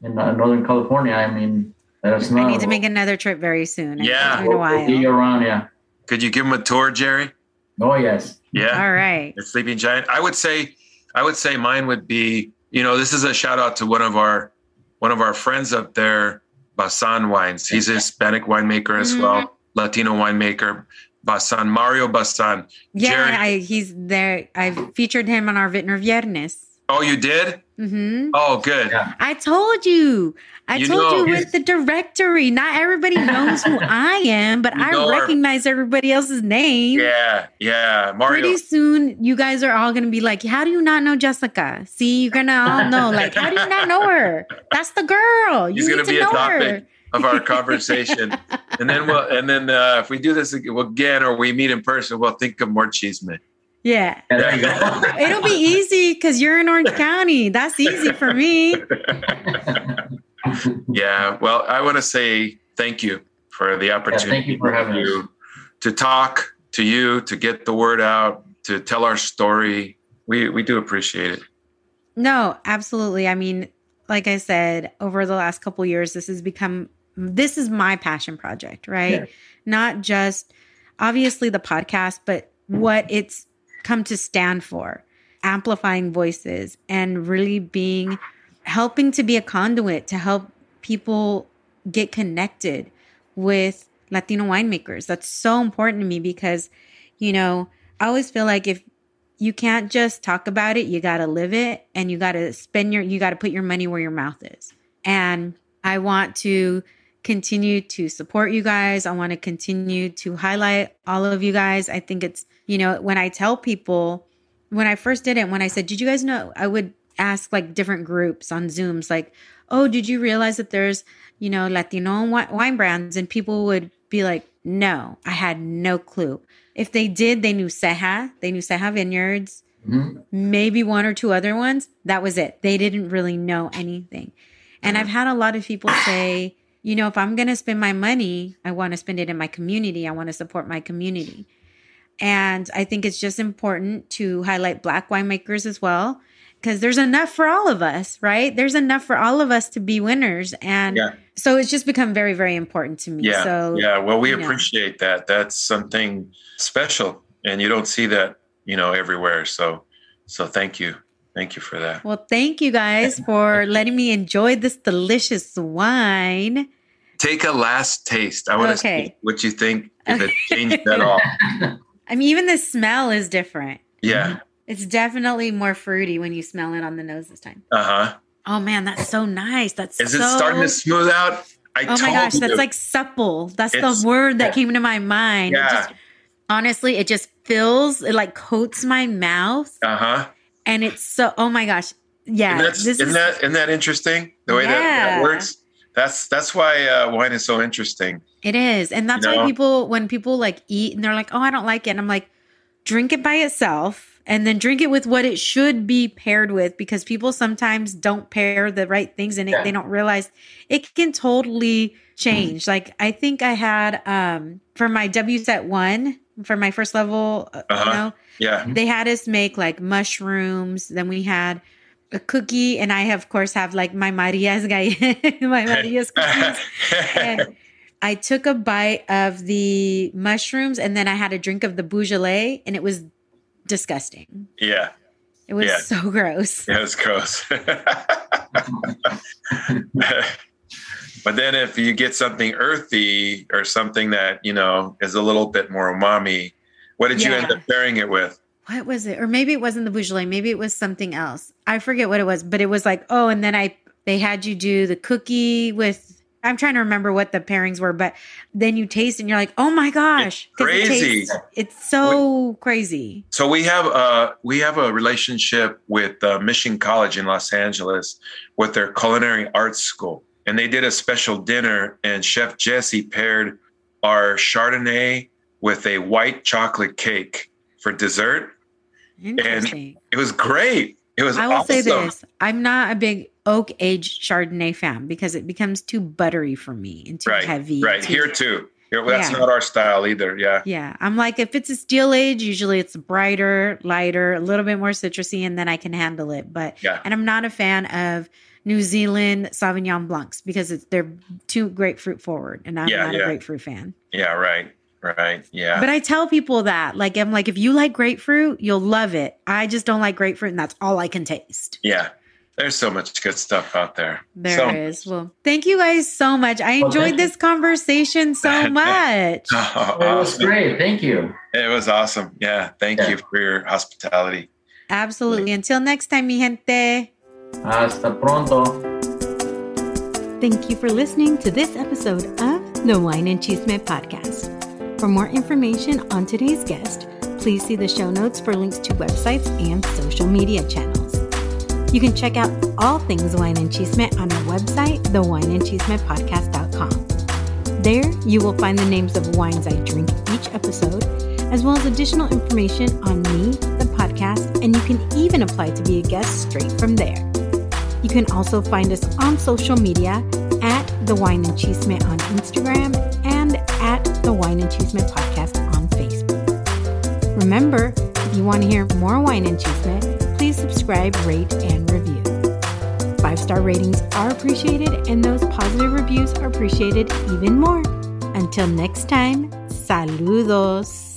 C: in the Northern California, I mean, let us know.
A: I need to make another trip very soon.
B: Yeah,
C: we'll, we'll see you around. Yeah.
B: Could you give them a tour, Gerry?
C: Oh yes.
B: Yeah.
A: All right.
B: The sleeping giant. I would say, I would say mine would be. You know, this is a shout out to one of our one of our friends up there, Bazán Wines. He's a Hispanic winemaker as mm-hmm. well, Latino winemaker. Bazán, Mario Bazán.
A: Yeah, I, he's there. I've featured him on our Vintner Viernes.
B: Oh, you did?
A: Mm-hmm.
B: Oh, good.
A: Yeah. I told you. I you told know, you with the directory. Not everybody knows who I am, but I recognize our, everybody else's name.
B: Yeah, yeah. Mario.
A: Pretty soon, you guys are all going to be like, "How do you not know Jessica?" See, you're gonna all know. Like, how do you not know her? That's the girl.
B: You He's going to be a topic her. of our conversation, and then we'll, and then uh, if we do this again or we meet in person, we'll think of more cheese man.
A: Yeah. It'll be easy because you're in Orange County. That's easy for me.
B: yeah. Well, I want to say thank you for the opportunity. Yeah,
C: thank you for having
B: you us. to talk to you, to get the word out, to tell our story. We we do appreciate it.
A: No, absolutely. I mean, like I said, over the last couple years, this has become this is my passion project, right? Yeah. Not just obviously the podcast, but what it's come to stand for amplifying voices and really being helping to be a conduit to help people get connected with Latino winemakers. That's so important to me because, you know, I always feel like if you can't just talk about it. You got to live it and you got to spend your, you got to put your money where your mouth is. And I want to continue to support you guys. I want to continue to highlight all of you guys. I think it's, you know, when I tell people, when I first did it, when I said, Did you guys know? I would ask like different groups on Zooms, like, Oh, did you realize that there's, you know, Latino wine brands? And people would be like, No, I had no clue. If they did, they knew Ceja, they knew Ceja Vineyards, mm-hmm. maybe one or two other ones. That was it. They didn't really know anything. And I've had a lot of people say, you know, if I'm going to spend my money, I want to spend it in my community. I want to support my community. And I think it's just important to highlight Black winemakers as well, because there's enough for all of us, right? There's enough for all of us to be winners. And yeah. so it's just become very, very important to me.
B: Yeah.
A: So,
B: yeah. Well, we appreciate know. that. That's something special. And you don't see that, you know, everywhere. So, so thank you. Thank you for that.
A: Well, thank you guys for letting me enjoy this delicious wine.
B: Take a last taste. I want okay. to see what you think if it changed at all.
A: I mean, even the smell is different.
B: Yeah.
A: It's definitely more fruity when you smell it on the nose this time.
B: Uh huh.
A: Oh man, that's so nice. That's
B: is
A: so...
B: it starting to smooth out?
A: I oh my gosh, you. that's like supple. That's it's, the word that came into my mind. Yeah. It just, honestly, it just fills. It like coats my mouth.
B: Uh huh
A: and it's so oh my gosh yeah
B: this isn't is, that isn't that interesting the way yeah. that, that works that's that's why uh, wine is so interesting
A: it is and that's you know? why people when people like eat and they're like oh i don't like it and i'm like drink it by itself and then drink it with what it should be paired with because people sometimes don't pair the right things and yeah. they don't realize it can totally change mm. like i think i had um for my WSET one for my first level uh, uh-huh. you know
B: yeah.
A: They had us make like mushrooms. Then we had a cookie, and I of course have like my Maria's guy, my Maria's cookies. and I took a bite of the mushrooms, and then I had a drink of the Beaujolais, and it was disgusting.
B: Yeah.
A: It was yeah. so gross.
B: Yeah, was gross. but then if you get something earthy or something that, you know, is a little bit more umami, what did yeah. you end up pairing it with?
A: What was it? Or maybe it wasn't the Beaujolais. Maybe it was something else. I forget what it was, but it was like, oh, and then I they had you do the cookie with I'm trying to remember what the pairings were, but then you taste and you're like, oh my gosh,
B: it's crazy!
A: It tastes, it's so we, crazy.
B: So we have a we have a relationship with uh, Mission College in Los Angeles with their culinary arts school, and they did a special dinner, and Chef Jesse paired our Chardonnay with a white chocolate cake for dessert. And it was great. It was
A: I will
B: awesome.
A: say this. I'm not a big oak aged Chardonnay fan because it becomes too buttery for me and too
B: right,
A: heavy.
B: Right.
A: Too,
B: Here too. Here, that's yeah. not our style either. Yeah.
A: Yeah. I'm like, if it's a steel age, usually it's brighter, lighter, a little bit more citrusy, and then I can handle it. But
B: yeah.
A: and I'm not a fan of New Zealand Sauvignon Blancs because it's they're too grapefruit forward, and I'm yeah, not a grapefruit fan.
B: Yeah, right. Right. Yeah.
A: But I tell people that, like, I'm like, if you like grapefruit, you'll love it. I just don't like grapefruit, and that's all I can taste.
B: Yeah. There's so much good stuff out there.
A: There
B: so
A: is. Well, thank you guys so much. I enjoyed this conversation so much.
C: oh, it was great. Thank you.
B: It was awesome. Yeah. Thank yeah. you for your hospitality.
A: Absolutely. Until next time, mi gente.
C: Hasta pronto.
D: Thank you for listening to this episode of the Wine and Chisme podcast. For more information on today's guest, please see the show notes for links to websites and social media channels. You can check out all things Wine and Chisme on our website, thewineandchismepodcast.com. There, you will find the names of wines I drink each episode, as well as additional information on me, the podcast, and you can even apply to be a guest straight from there. You can also find us on social media at The Wine and Chisme on Instagram and at Wine and Chisme Podcast on Facebook. Remember, if you want to hear more Wine and Chisme, please subscribe, rate, and review. Five star ratings are appreciated, and those positive reviews are appreciated even more. Until next time, saludos.